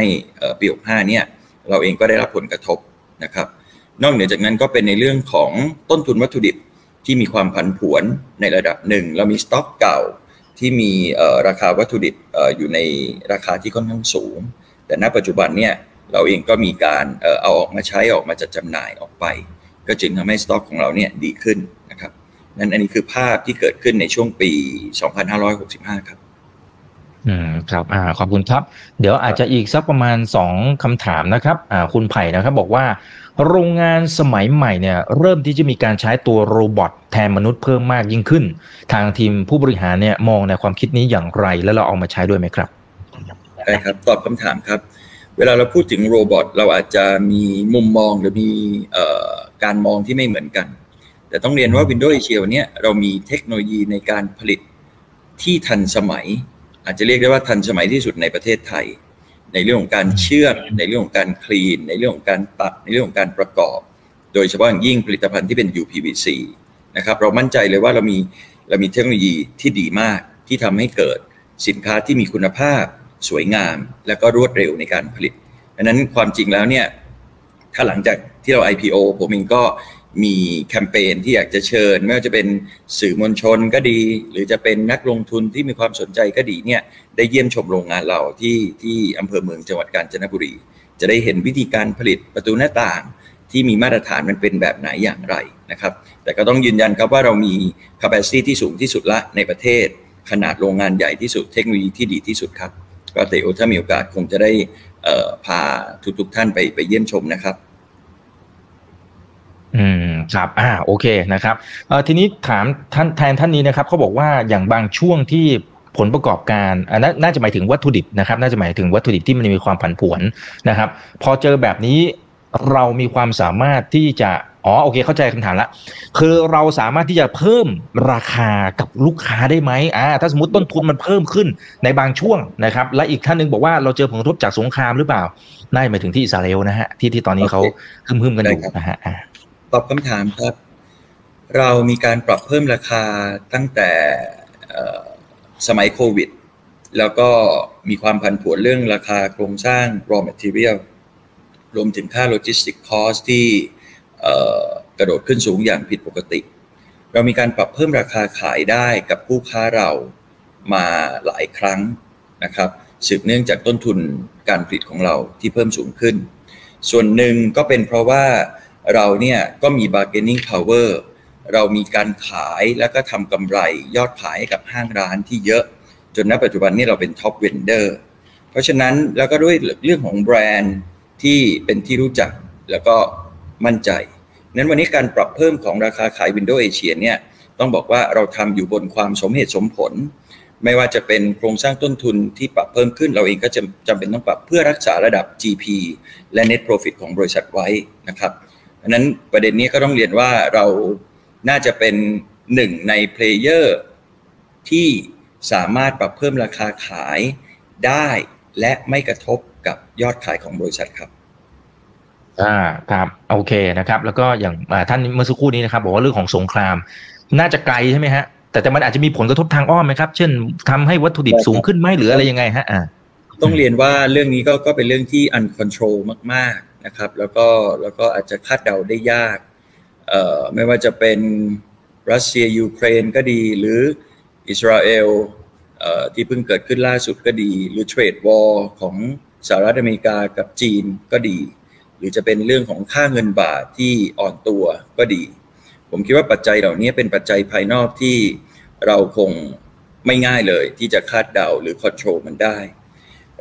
ปี65เนี่ยเราเองก็ได้รับผลกระทบนะครับนอกเหนือจากนั้นก็เป็นในเรื่องของต้นทุนวัตถุดิบที่มีความผันผวนในระดับหนึ่งเรามีสต็อกเก่าที่มีราคาวัตถุดิบอยู่ในราคาที่ค่อนข้างสูง แต่ณปัจจุบันเนี่ยเราเองก็มีการเอาออกมาใช้ออกมาจัดจำหน่ายออกไป ก็จึงทำให้สต็อกของเราเนี่ยดีขึ้นนะครับนั่นอันนี้คือภาพที่เกิดขึ้นในช่วงปี 2565 ครับ อืมครับอ่าขอบคุณครับ เดี๋ยวอาจจะอีกสักประมาณสองคำถามนะครับอ่าคุณไผ่นะครับบอกว่า โรงงานสมัยใหม่เนี่ยเริ่มที่จะมีการใช้ตัวโรบอทแทนมนุษย์เพิ่มมากยิ่งขึ้น ทางทีมผู้บริหารเนี่ยมองในความคิดนี้อย่างไร แล้วเราเอามาใช้ด้วยไหมครับได้ครับตอบคำถามครับ เวลาเราพูดถึงโรบอทเราอาจจะมีมุมมองหรือมีการมองที่ไม่เหมือนกัน แต่ต้องเรียนว่า Windows Asia วันนี้เรามีเทคโนโลยีในการผลิตที่ทันสมัย อาจจะเรียกได้ว่าทันสมัยที่สุดในประเทศไทย ในเรื่องของการเชื่อมในเรื่องของการคลีน ในเรื่องของการตัดในเรื่องของการประกอบ โดยเฉพาะอย่างยิ่งผลิตภัณฑ์ที่เป็น UPVC นะครับเรามั่นใจเลยว่าเรามีเรามีเทคโนโลยีที่ดีมากที่ทำให้เกิดสินค้าที่มีคุณภาพ สวยงาม และก็รวดเร็วในการผลิตดังนั้นความจริงแล้วเนี่ยถ้าหลังจากที่เรา IPO ผมเองก็ มีแคมเปญที่อยากจะเชิญ ไม่ว่าจะเป็นสื่อมวลชนก็ดี หรือจะเป็นนักลงทุนที่มีความสนใจก็ดีเนี่ยได้เยี่ยมชมโรงงานเราที่ที่อำเภอเมืองจังหวัดกาญจนบุรี จะได้เห็นวิธีการผลิตประตูหน้าต่าง ที่มีมาตรฐานมันเป็นแบบไหนอย่างไรนะครับ แต่ก็ต้องยืนยันครับว่าเรามี capacity ที่สูงที่สุดละในประเทศ ขนาดโรงงานใหญ่ที่สุดเทคโนโลยีที่ดีที่สุดครับ ก็เตโอถ้ามีโอกาสคงจะได้พาทุกๆท่านไปไปเยี่ยมชมนะครับ อืมครับอ่าโอเคนะครับเอ่อทีนี้ถามท่านแทนท่านนี้นะครับเขาบอกว่าอย่างบางช่วงที่ผลประกอบการอันนั้นน่าจะหมายถึงวัตถุดิบนะครับ น่าจะหมายถึงวัตถุดิบที่มันมีความผันผวนนะครับ พอเจอแบบนี้เรามีความสามารถที่จะอ๋อโอเคเข้าใจคำถามละคือเราสามารถที่จะเพิ่มราคากับลูกค้าได้ไหมอ่าถ้าสมมติต้นทุนมันเพิ่มขึ้นในบางช่วงนะครับ และอีกท่านนึงบอกว่าเราเจอผลกระทบจากสงครามหรือเปล่าน่าจะหมายถึงที่อิสราเอลนะฮะที่ที่ตอนนี้เขาฮึ่มๆกันอยู่นะฮะ ตอบคำถามครับ เรามีการปรับเพิ่มราคาตั้งแต่สมัยโควิด แล้วก็มีความผันผวนเรื่องราคาโครงสร้าง raw material รวมถึงค่า logistic cost ที่กระโดดขึ้นสูงอย่างผิดปกติ เรามีการปรับเพิ่มราคาขายได้กับผู้ค้าเรามาหลายครั้งนะครับสืบเนื่องจากต้นทุนการผลิตของเราที่เพิ่มสูงขึ้น ส่วนหนึ่งก็เป็นเพราะว่า เราเนี่ยก็มี bargaining power เรามีการขายแล้วก็ทำกำไรยอดขายให้กับห้างร้านที่เยอะ จนณปัจจุบันนี้เราเป็น top vendor เพราะฉะนั้นแล้วก็ด้วยเรื่องของแบรนด์ที่เป็นที่รู้จักแล้วก็มั่นใจ นั้นวันนี้การปรับเพิ่มของราคาขาย Windows Asia เนี่ยต้องบอกว่าเราทำอยู่บนความสมเหตุสมผล ไม่ว่าจะเป็นโครงสร้างต้นทุนที่ปรับเพิ่มขึ้น เราเองก็จะจำเป็นต้องปรับเพื่อรักษาระดับ GP และ Net Profit ของบริษัทไว้นะครับ นนั้นประเด็นนี้ก็ต้องเรียนว่าเราน่าจะเป็นหนึ่งในเพลเยอร์ที่สามารถปรับเพิ่มราคาขายได้และไม่กระทบกับยอดขายของบริษัทครับอ่าครับโอเคนะครับ แล้วก็อย่างท่านเมื่อสักครู่นี้นะครับ บอกว่าเรื่องของสงคราม น่าจะไกลใช่ไหมฮะแต่แต่มันอาจจะมีผลกระทบทางอ้อมไหมครับ เช่นทำให้วัตถุดิบสูงขึ้นไหมหรืออะไรยังไงฮะอ่าต้องเรียนว่าเรื่องนี้ก็ก็เป็นเรื่องที่ uncontrol มากนะครับ แล้วก็แล้วก็อาจจะคาดเดาได้ยากไม่ว่าจะเป็นรัสเซียยูเครนก็ดี หรืออิสราเอลที่เพิ่งเกิดขึ้นล่าสุดก็ดี หรือ trade war ของสหรัฐอเมริกากับจีนก็ดี หรือจะเป็นเรื่องของค่าเงินบาทที่อ่อนตัวก็ดี ผมคิดว่าปัจจัยเหล่านี้เป็นปัจจัยภายนอกที่เราคงไม่ง่ายเลยที่จะคาดเดาหรือ control มันได้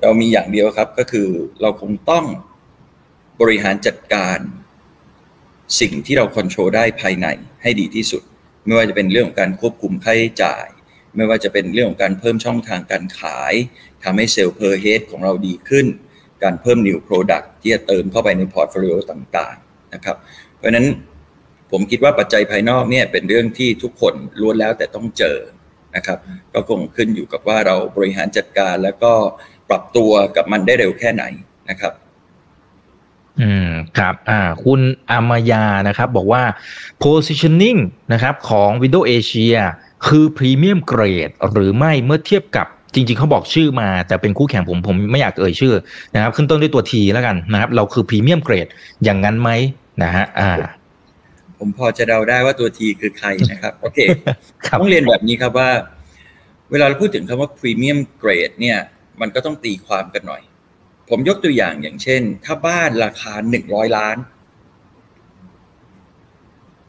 เรามีอย่างเดียวครับก็คือเราคงต้อง บริหารจัดการสิ่งที่เราควบคุมได้ภายในให้ดีที่สุด ไม่ว่าจะเป็นเรื่องของการควบคุมค่าใช้จ่าย ไม่ว่าจะเป็นเรื่องของการเพิ่มช่องทางการขายทำให้ sales per head ของเราดีขึ้น การเพิ่ม new product ที่จะเติมเข้าไปใน portfolio ต่างๆนะครับเพราะฉะนั้นผมคิดว่าปัจจัยภายนอกเนี่ยเป็นเรื่องที่ทุกคนล้วนแล้วแต่ต้องเจอนะครับ ก็คงขึ้นอยู่กับว่าเราบริหารจัดการแล้วก็ปรับตัวกับมันได้เร็วแค่ไหนนะครับ อืมครับอ่าคุณอามายานะครับ บอกว่า positioning นะครับของ Windows Asia คือ Premium Grade หรือไม่เมื่อเทียบกับจริงๆเขาบอกชื่อมาแต่เป็นคู่แข่งผมผมไม่อยากเอ่ยชื่อนะครับ ขึ้นต้นด้วยตัว T แล้วกันนะครับ เราคือ Premium Grade อย่างนั้นไหมนะฮะอ่า ผมพอจะเดาได้ว่าตัวทีคือใครนะครับ โอเคครับต้องเรียนแบบนี้ครับว่า เวลาเราพูดถึงคำว่า premium grade เนี่ย มันก็ต้องตีความกันหน่อย ผมยกตัวอย่างอย่างเช่น ถ้าบ้านราคา 100 ล้าน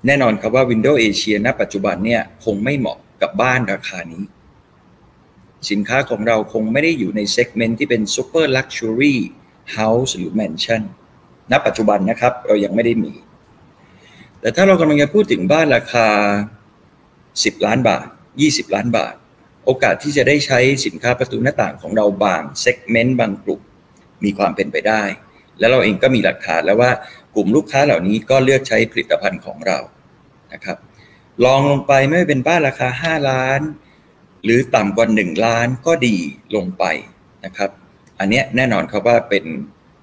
แน่นอนครับว่า Windows Asia ณ ปัจจุบันเนี่ยคงไม่เหมาะกับบ้านราคานี้ สินค้าของเราคงไม่ได้อยู่ในเซกเมนต์ที่เป็น super luxury house หรือ mansion ณ ปัจจุบันนะครับ เรายังไม่ได้มี แต่ถ้าเรากำลังจะพูดถึงบ้านราคา 10 ล้านบาท 20 ล้านบาท โอกาสที่จะได้ใช้สินค้าประตูหน้าต่างของเราบางเซกเมนต์บางกลุ่ม มีความเป็นไปได้ แล้วเราเองก็มีหลักฐานแล้วว่ากลุ่มลูกค้าเหล่านี้ก็เลือกใช้ผลิตภัณฑ์ของเรานะครับลองลงไปไม่ว่าเป็นบ้านราคา 5 ล้าน หรือต่ำกว่า 1 ล้านก็ดีลงไปนะครับ อันเนี้ยแน่นอนครับว่าเป็น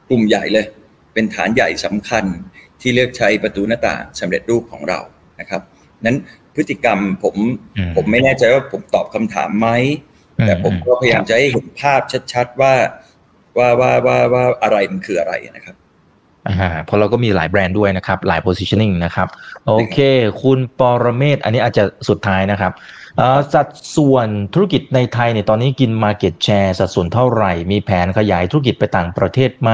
กลุ่มใหญ่เลย เป็นฐานใหญ่สำคัญที่เลือกใช้ประตูหน้าต่างสำเร็จรูปของเรานะครับ นั้นพฤติกรรมผมอืมผมไม่แน่ใจว่าผมตอบคำถามไหม แต่ผมก็พยายามจะให้เห็นภาพชัด ๆ ว่า ว่าว่าว่าว่าอะไรมันคืออะไรนะครับอ่าเพราะเราก็มีหลายแบรนด์ด้วยนะครับ หลาย positioning นะครับ โอเค คุณปรเมศ อันนี้อาจจะสุดท้ายนะครับเอ่อสัดส่วนธุรกิจในไทยเนี่ยตอนนี้กิน market share สัดส่วนเท่าไหร่ มีแผนขยายธุรกิจไปต่างประเทศไหม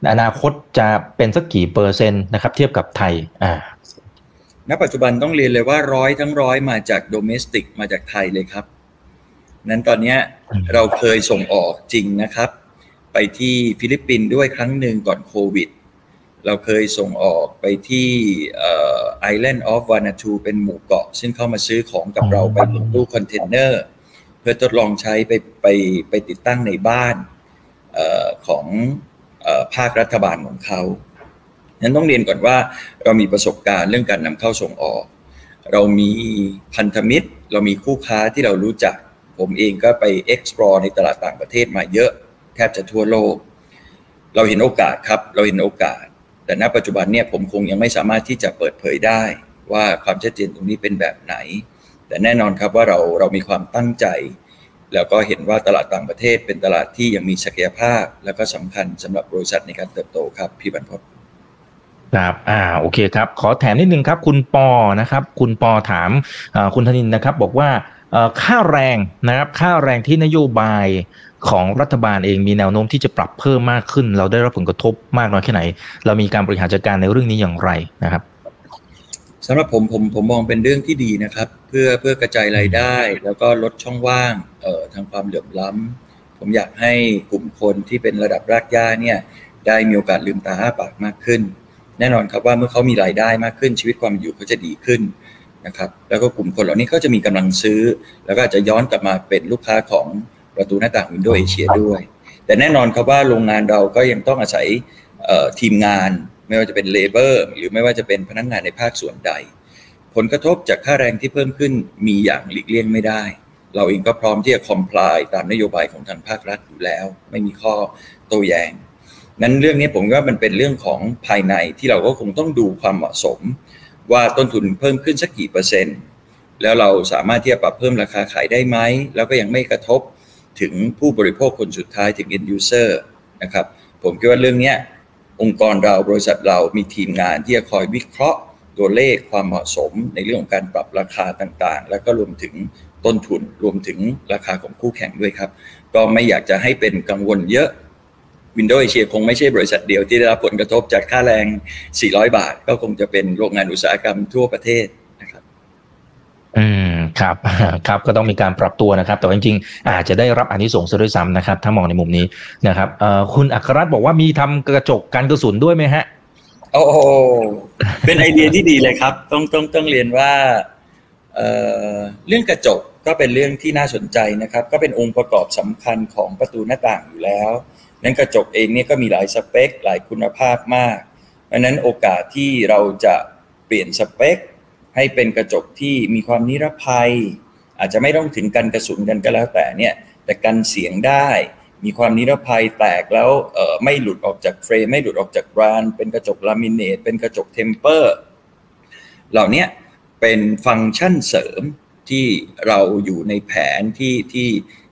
ในอนาคตจะเป็นสักกี่เปอร์เซ็นต์นะครับ เทียบกับไทยอ่าณปัจจุบันต้องเรียนเลยว่าร้อยทั้งร้อยมาจาก domestic มาจากไทยเลยครับ นั้นตอนเนี้ยอืมเราเคยส่งออกจริงนะครับ ไปที่ฟิลิปปินส์ด้วยครั้งหนึ่งก่อนโควิด เราเคยส่งออกไปที่island of Vanuatu เป็นหมู่เกาะ ซึ่งเข้ามาซื้อของกับเราไปบนตู้คอนเทนเนอร์ เพื่อทดลองใช้ไปไปไปติดตั้งในบ้านเออของเออภาครัฐบาลของเขานั้นต้องเรียนก่อนว่าเรามีประสบการณ์เรื่องการนำเข้าส่งออก เรามีพันธมิตร เรามีคู่ค้าที่เรารู้จัก ผมเองก็ไป explore ในตลาดต่างประเทศมาเยอะ แทบจะทั่วโลก เราเห็นโอกาสครับ เราเห็นโอกาส แต่ณปัจจุบันเนี่ยผมคงยังไม่สามารถที่จะเปิดเผยได้ ว่าความชัดเจนตรงนี้เป็นแบบไหน แต่แน่นอนครับว่าเราเรามีความตั้งใจ แล้วก็เห็นว่าตลาดต่างประเทศเป็นตลาดที่ยังมีศักยภาพ แล้วก็สำคัญสำหรับบริษัทในการเติบโตครับพี่บรรพตครับอ่า โอเคครับ ขอแถมนิดนึงครับ คุณปอ นะครับ คุณปอถามอ่าคุณธนินนะครับ บอกว่าค่าแรงนะครับ ค่าแรงที่นโยบาย ของรัฐบาลเองมีแนวโน้มที่จะปรับเพิ่มมากขึ้น เราได้รับผลกระทบมากน้อยแค่ไหน เรามีการบริหารจัดการในเรื่องนี้อย่างไรนะครับสำหรับผมผมผมมองเป็นเรื่องที่ดีนะครับ เพื่อเพื่อกระจายรายได้ แล้วก็ลดช่องว่างเอ่อทางความเหลื่อมล้ำผมอยากให้กลุ่มคนที่เป็นระดับรากหญ้าเนี่ยได้มีโอกาสลืมตาอ้าปากมากขึ้น แน่นอนครับว่าเมื่อเขามีรายได้มากขึ้นชีวิตความเป็นอยู่เขาจะดีขึ้นนะครับแล้วก็กลุ่มคนเหล่านี้ก็จะมีกำลังซื้อ แล้วก็อาจจะย้อนกลับมาเป็นลูกค้าของ ประตูหน้าต่างวินโดว์เอเชียด้วย แต่แน่นอนครับว่าโรงงานเราก็ยังต้องอาศัยเอ่อทีมงาน ไม่ว่าจะเป็นเลเบอร์หรือไม่ว่าจะเป็นพนักงานในภาคส่วนใด ผลกระทบจากค่าแรงที่เพิ่มขึ้นมีอย่างหลีกเลี่ยงไม่ได้ เราเองก็พร้อมที่จะ comply ตามนโยบายของทางภาครัฐอยู่แล้ว ไม่มีข้อโต้แย้งนั้นเรื่องนี้ผมว่ามันเป็นเรื่องของภายในที่เราก็คงต้องดูความเหมาะสม ว่าต้นทุนเพิ่มขึ้นสักกี่เปอร์เซ็นต์ แล้วเราสามารถที่จะปรับเพิ่มราคาขายได้ไหม แล้วก็ยังไม่กระทบ ถึงผู้บริโภคคนสุดท้ายถึง end user นะครับ ผมคิดว่าเรื่องนี้องค์กรเราบริษัทเรามีทีมงานที่จะคอยวิเคราะห์ตัวเลขความเหมาะสมในเรื่องของการปรับราคาต่างๆ แล้วก็รวมถึงต้นทุนรวมถึงราคาของคู่แข่งด้วยครับ ก็ไม่อยากจะให้เป็นกังวลเยอะ Windows Asia คงไม่ใช่บริษัทเดียวที่ได้รับผลกระทบจากค่าแรง 400 บาท ก็คงจะเป็นโรงงานอุตสาหกรรมทั่วประเทศ อืมครับครับก็ต้องมีการปรับตัวนะครับ แต่จริงๆ อาจจะได้รับอันนี้ส่งส์ซะด้วยซ้ำนะครับ ถ้ามองในมุมนี้นะครับเอ่อคุณอัครรัตน์บอกว่ามีทำกระจกกันกระสุนด้วยไหมฮะ โอ้โหเป็นไอเดียที่ดีเลยครับ ต้องต้องต้องเรียนว่าเอ่อเรื่องกระจกก็เป็นเรื่องที่น่าสนใจนะครับ ก็เป็นองค์ประกอบสำคัญของประตูหน้าต่างอยู่แล้วนั้นกระจกเองเนี่ยก็มีหลายสเปค หลายคุณภาพมากราะนั้นโอกาสที่เราจะเปลี่ยนสเปค ให้เป็นกระจกที่มีความนิรภัย อาจจะไม่ต้องถึงกันกระสุนกันก็แล้วแต่เนี่ยแต่กันเสียงได้มีความนิรภัยแตกแล้วไม่หลุดออกจากเฟรมไม่หลุดออกจากราน เป็นกระจกลามิเนตเป็นกระจกเทมเปอร์ เหล่านี้เป็นฟังก์ชันเสริมที่เราอยู่ในแผนที่ที่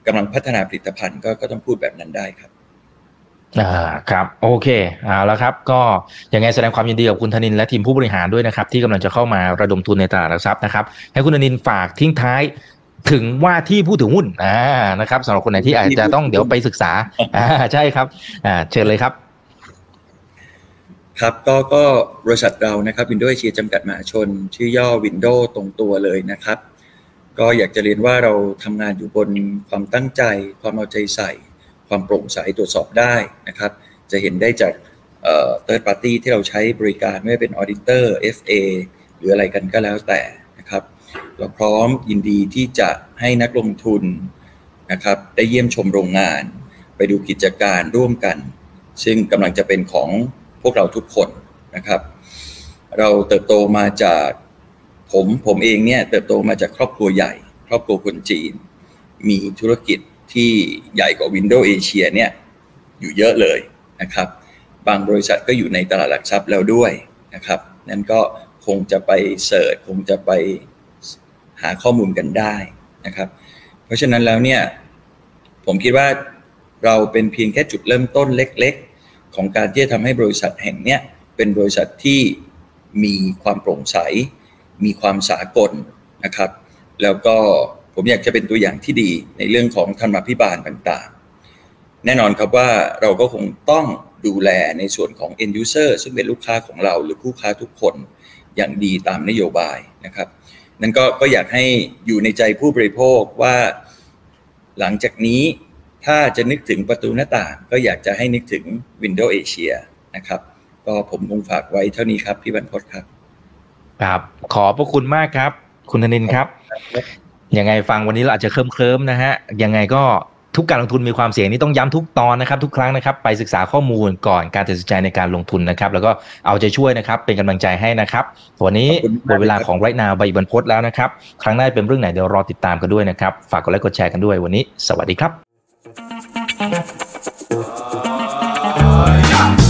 กำลังพัฒนาผลิตภัณฑ์ก็ก็ต้องพูดแบบนั้นได้ครับ อ่าครับโอเคเอาแล้วครับ ก็ยังไงแสดงความยินดีกับคุณธนินและทีมผู้บริหารด้วยนะครับ ที่กำลังจะเข้ามาระดมทุนในตลาดหลักทรัพย์นะครับ ให้คุณธนินฝากทิ้งท้ายถึงว่าที่ผู้ถือหุ้นอ่านะครับสำหรับคนไหนที่อาจจะต้องเดี๋ยวไปศึกษาอ่าใช่ครับอ่าเชิญเลยครับ ครับก็ก็บริษัทเรานะครับวินโดว์เอเชียจำกัดมหาชน ชื่อย่อวินโดว์ตรงตัวเลยนะครับ ก็อยากจะเรียนว่าเราทำงานอยู่บนความตั้งใจความเอาใจใส่ ความโปร่งใสตรวจสอบได้นะครับ จะเห็นได้จากเอ่อ third party ที่เราใช้บริการไม่ว่าเป็น auditor FA หรืออะไรกันก็แล้วแต่นะครับ เราพร้อมยินดีที่จะให้นักลงทุนนะครับ ได้เยี่ยมชมโรงงาน ไปดูกิจการร่วมกัน ซึ่งกำลังจะเป็นของพวกเราทุกคนนะครับ เราเติบโตมาจากผมผมเองเนี่ยเติบโตมาจากครอบครัวใหญ่ ครอบครัวคนจีน มีธุรกิจ ที่ใหญ่กว่า Windows Asia เนี่ยอยู่เยอะเลยนะครับ บางบริษัทก็อยู่ในตลาดหลักทรัพย์แล้วด้วยนะครับนั่นก็คงจะไปเสิร์ชคงจะไปหาข้อมูลกันได้นะครับ เพราะฉะนั้นแล้วเนี่ยผมคิดว่าเราเป็นเพียงแค่จุดเริ่มต้นเล็ก ๆ ของการที่จะทำให้บริษัทแห่งเนี้ยเป็นบริษัทที่มีความโปร่งใส มีความสากลนะครับ แล้วก็ ผมอยากจะเป็นตัวอย่างที่ดีในเรื่องของธรรมาภิบาลต่างๆ แน่นอนครับว่าเราก็คงต้องดูแลในส่วนของ end user ซึ่งเป็นลูกค้าของเราหรือคู่ค้าทุกคนอย่างดีตามนโยบายนะครับ นั่นก็ก็อยากให้อยู่ในใจผู้บริโภคว่า หลังจากนี้ถ้าจะนึกถึงประตูหน้าต่างก็อยากจะให้นึกถึง Windows Asia นะครับ ก็ผมคงฝากไว้เท่านี้ครับ พี่บรรพศครับ ครับ ขอบพระคุณมากครับ คุณธนินครับ ยังไงฟังวันนี้เราอาจจะเคลิ้มๆนะฮะยังไงก็ทุกการลงทุนมีความเสี่ยงนี่ต้องย้ำทุกตอนนะครับทุกครั้งนะครับไปศึกษาข้อมูลก่อนการตัดสินใจในการลงทุนนะครับ แล้วก็เอาใจช่วยนะครับ เป็นกำลังใจให้นะครับ วันนี้หมดเวลาของไรนาใบบันพศแล้วนะครับ ครั้งหน้าเป็นเรื่องไหนเดี๋ยวรอติดตามกันด้วยนะครับ ฝากกดไลค์กดแชร์กันด้วยวันนี้ สวัสดีครับ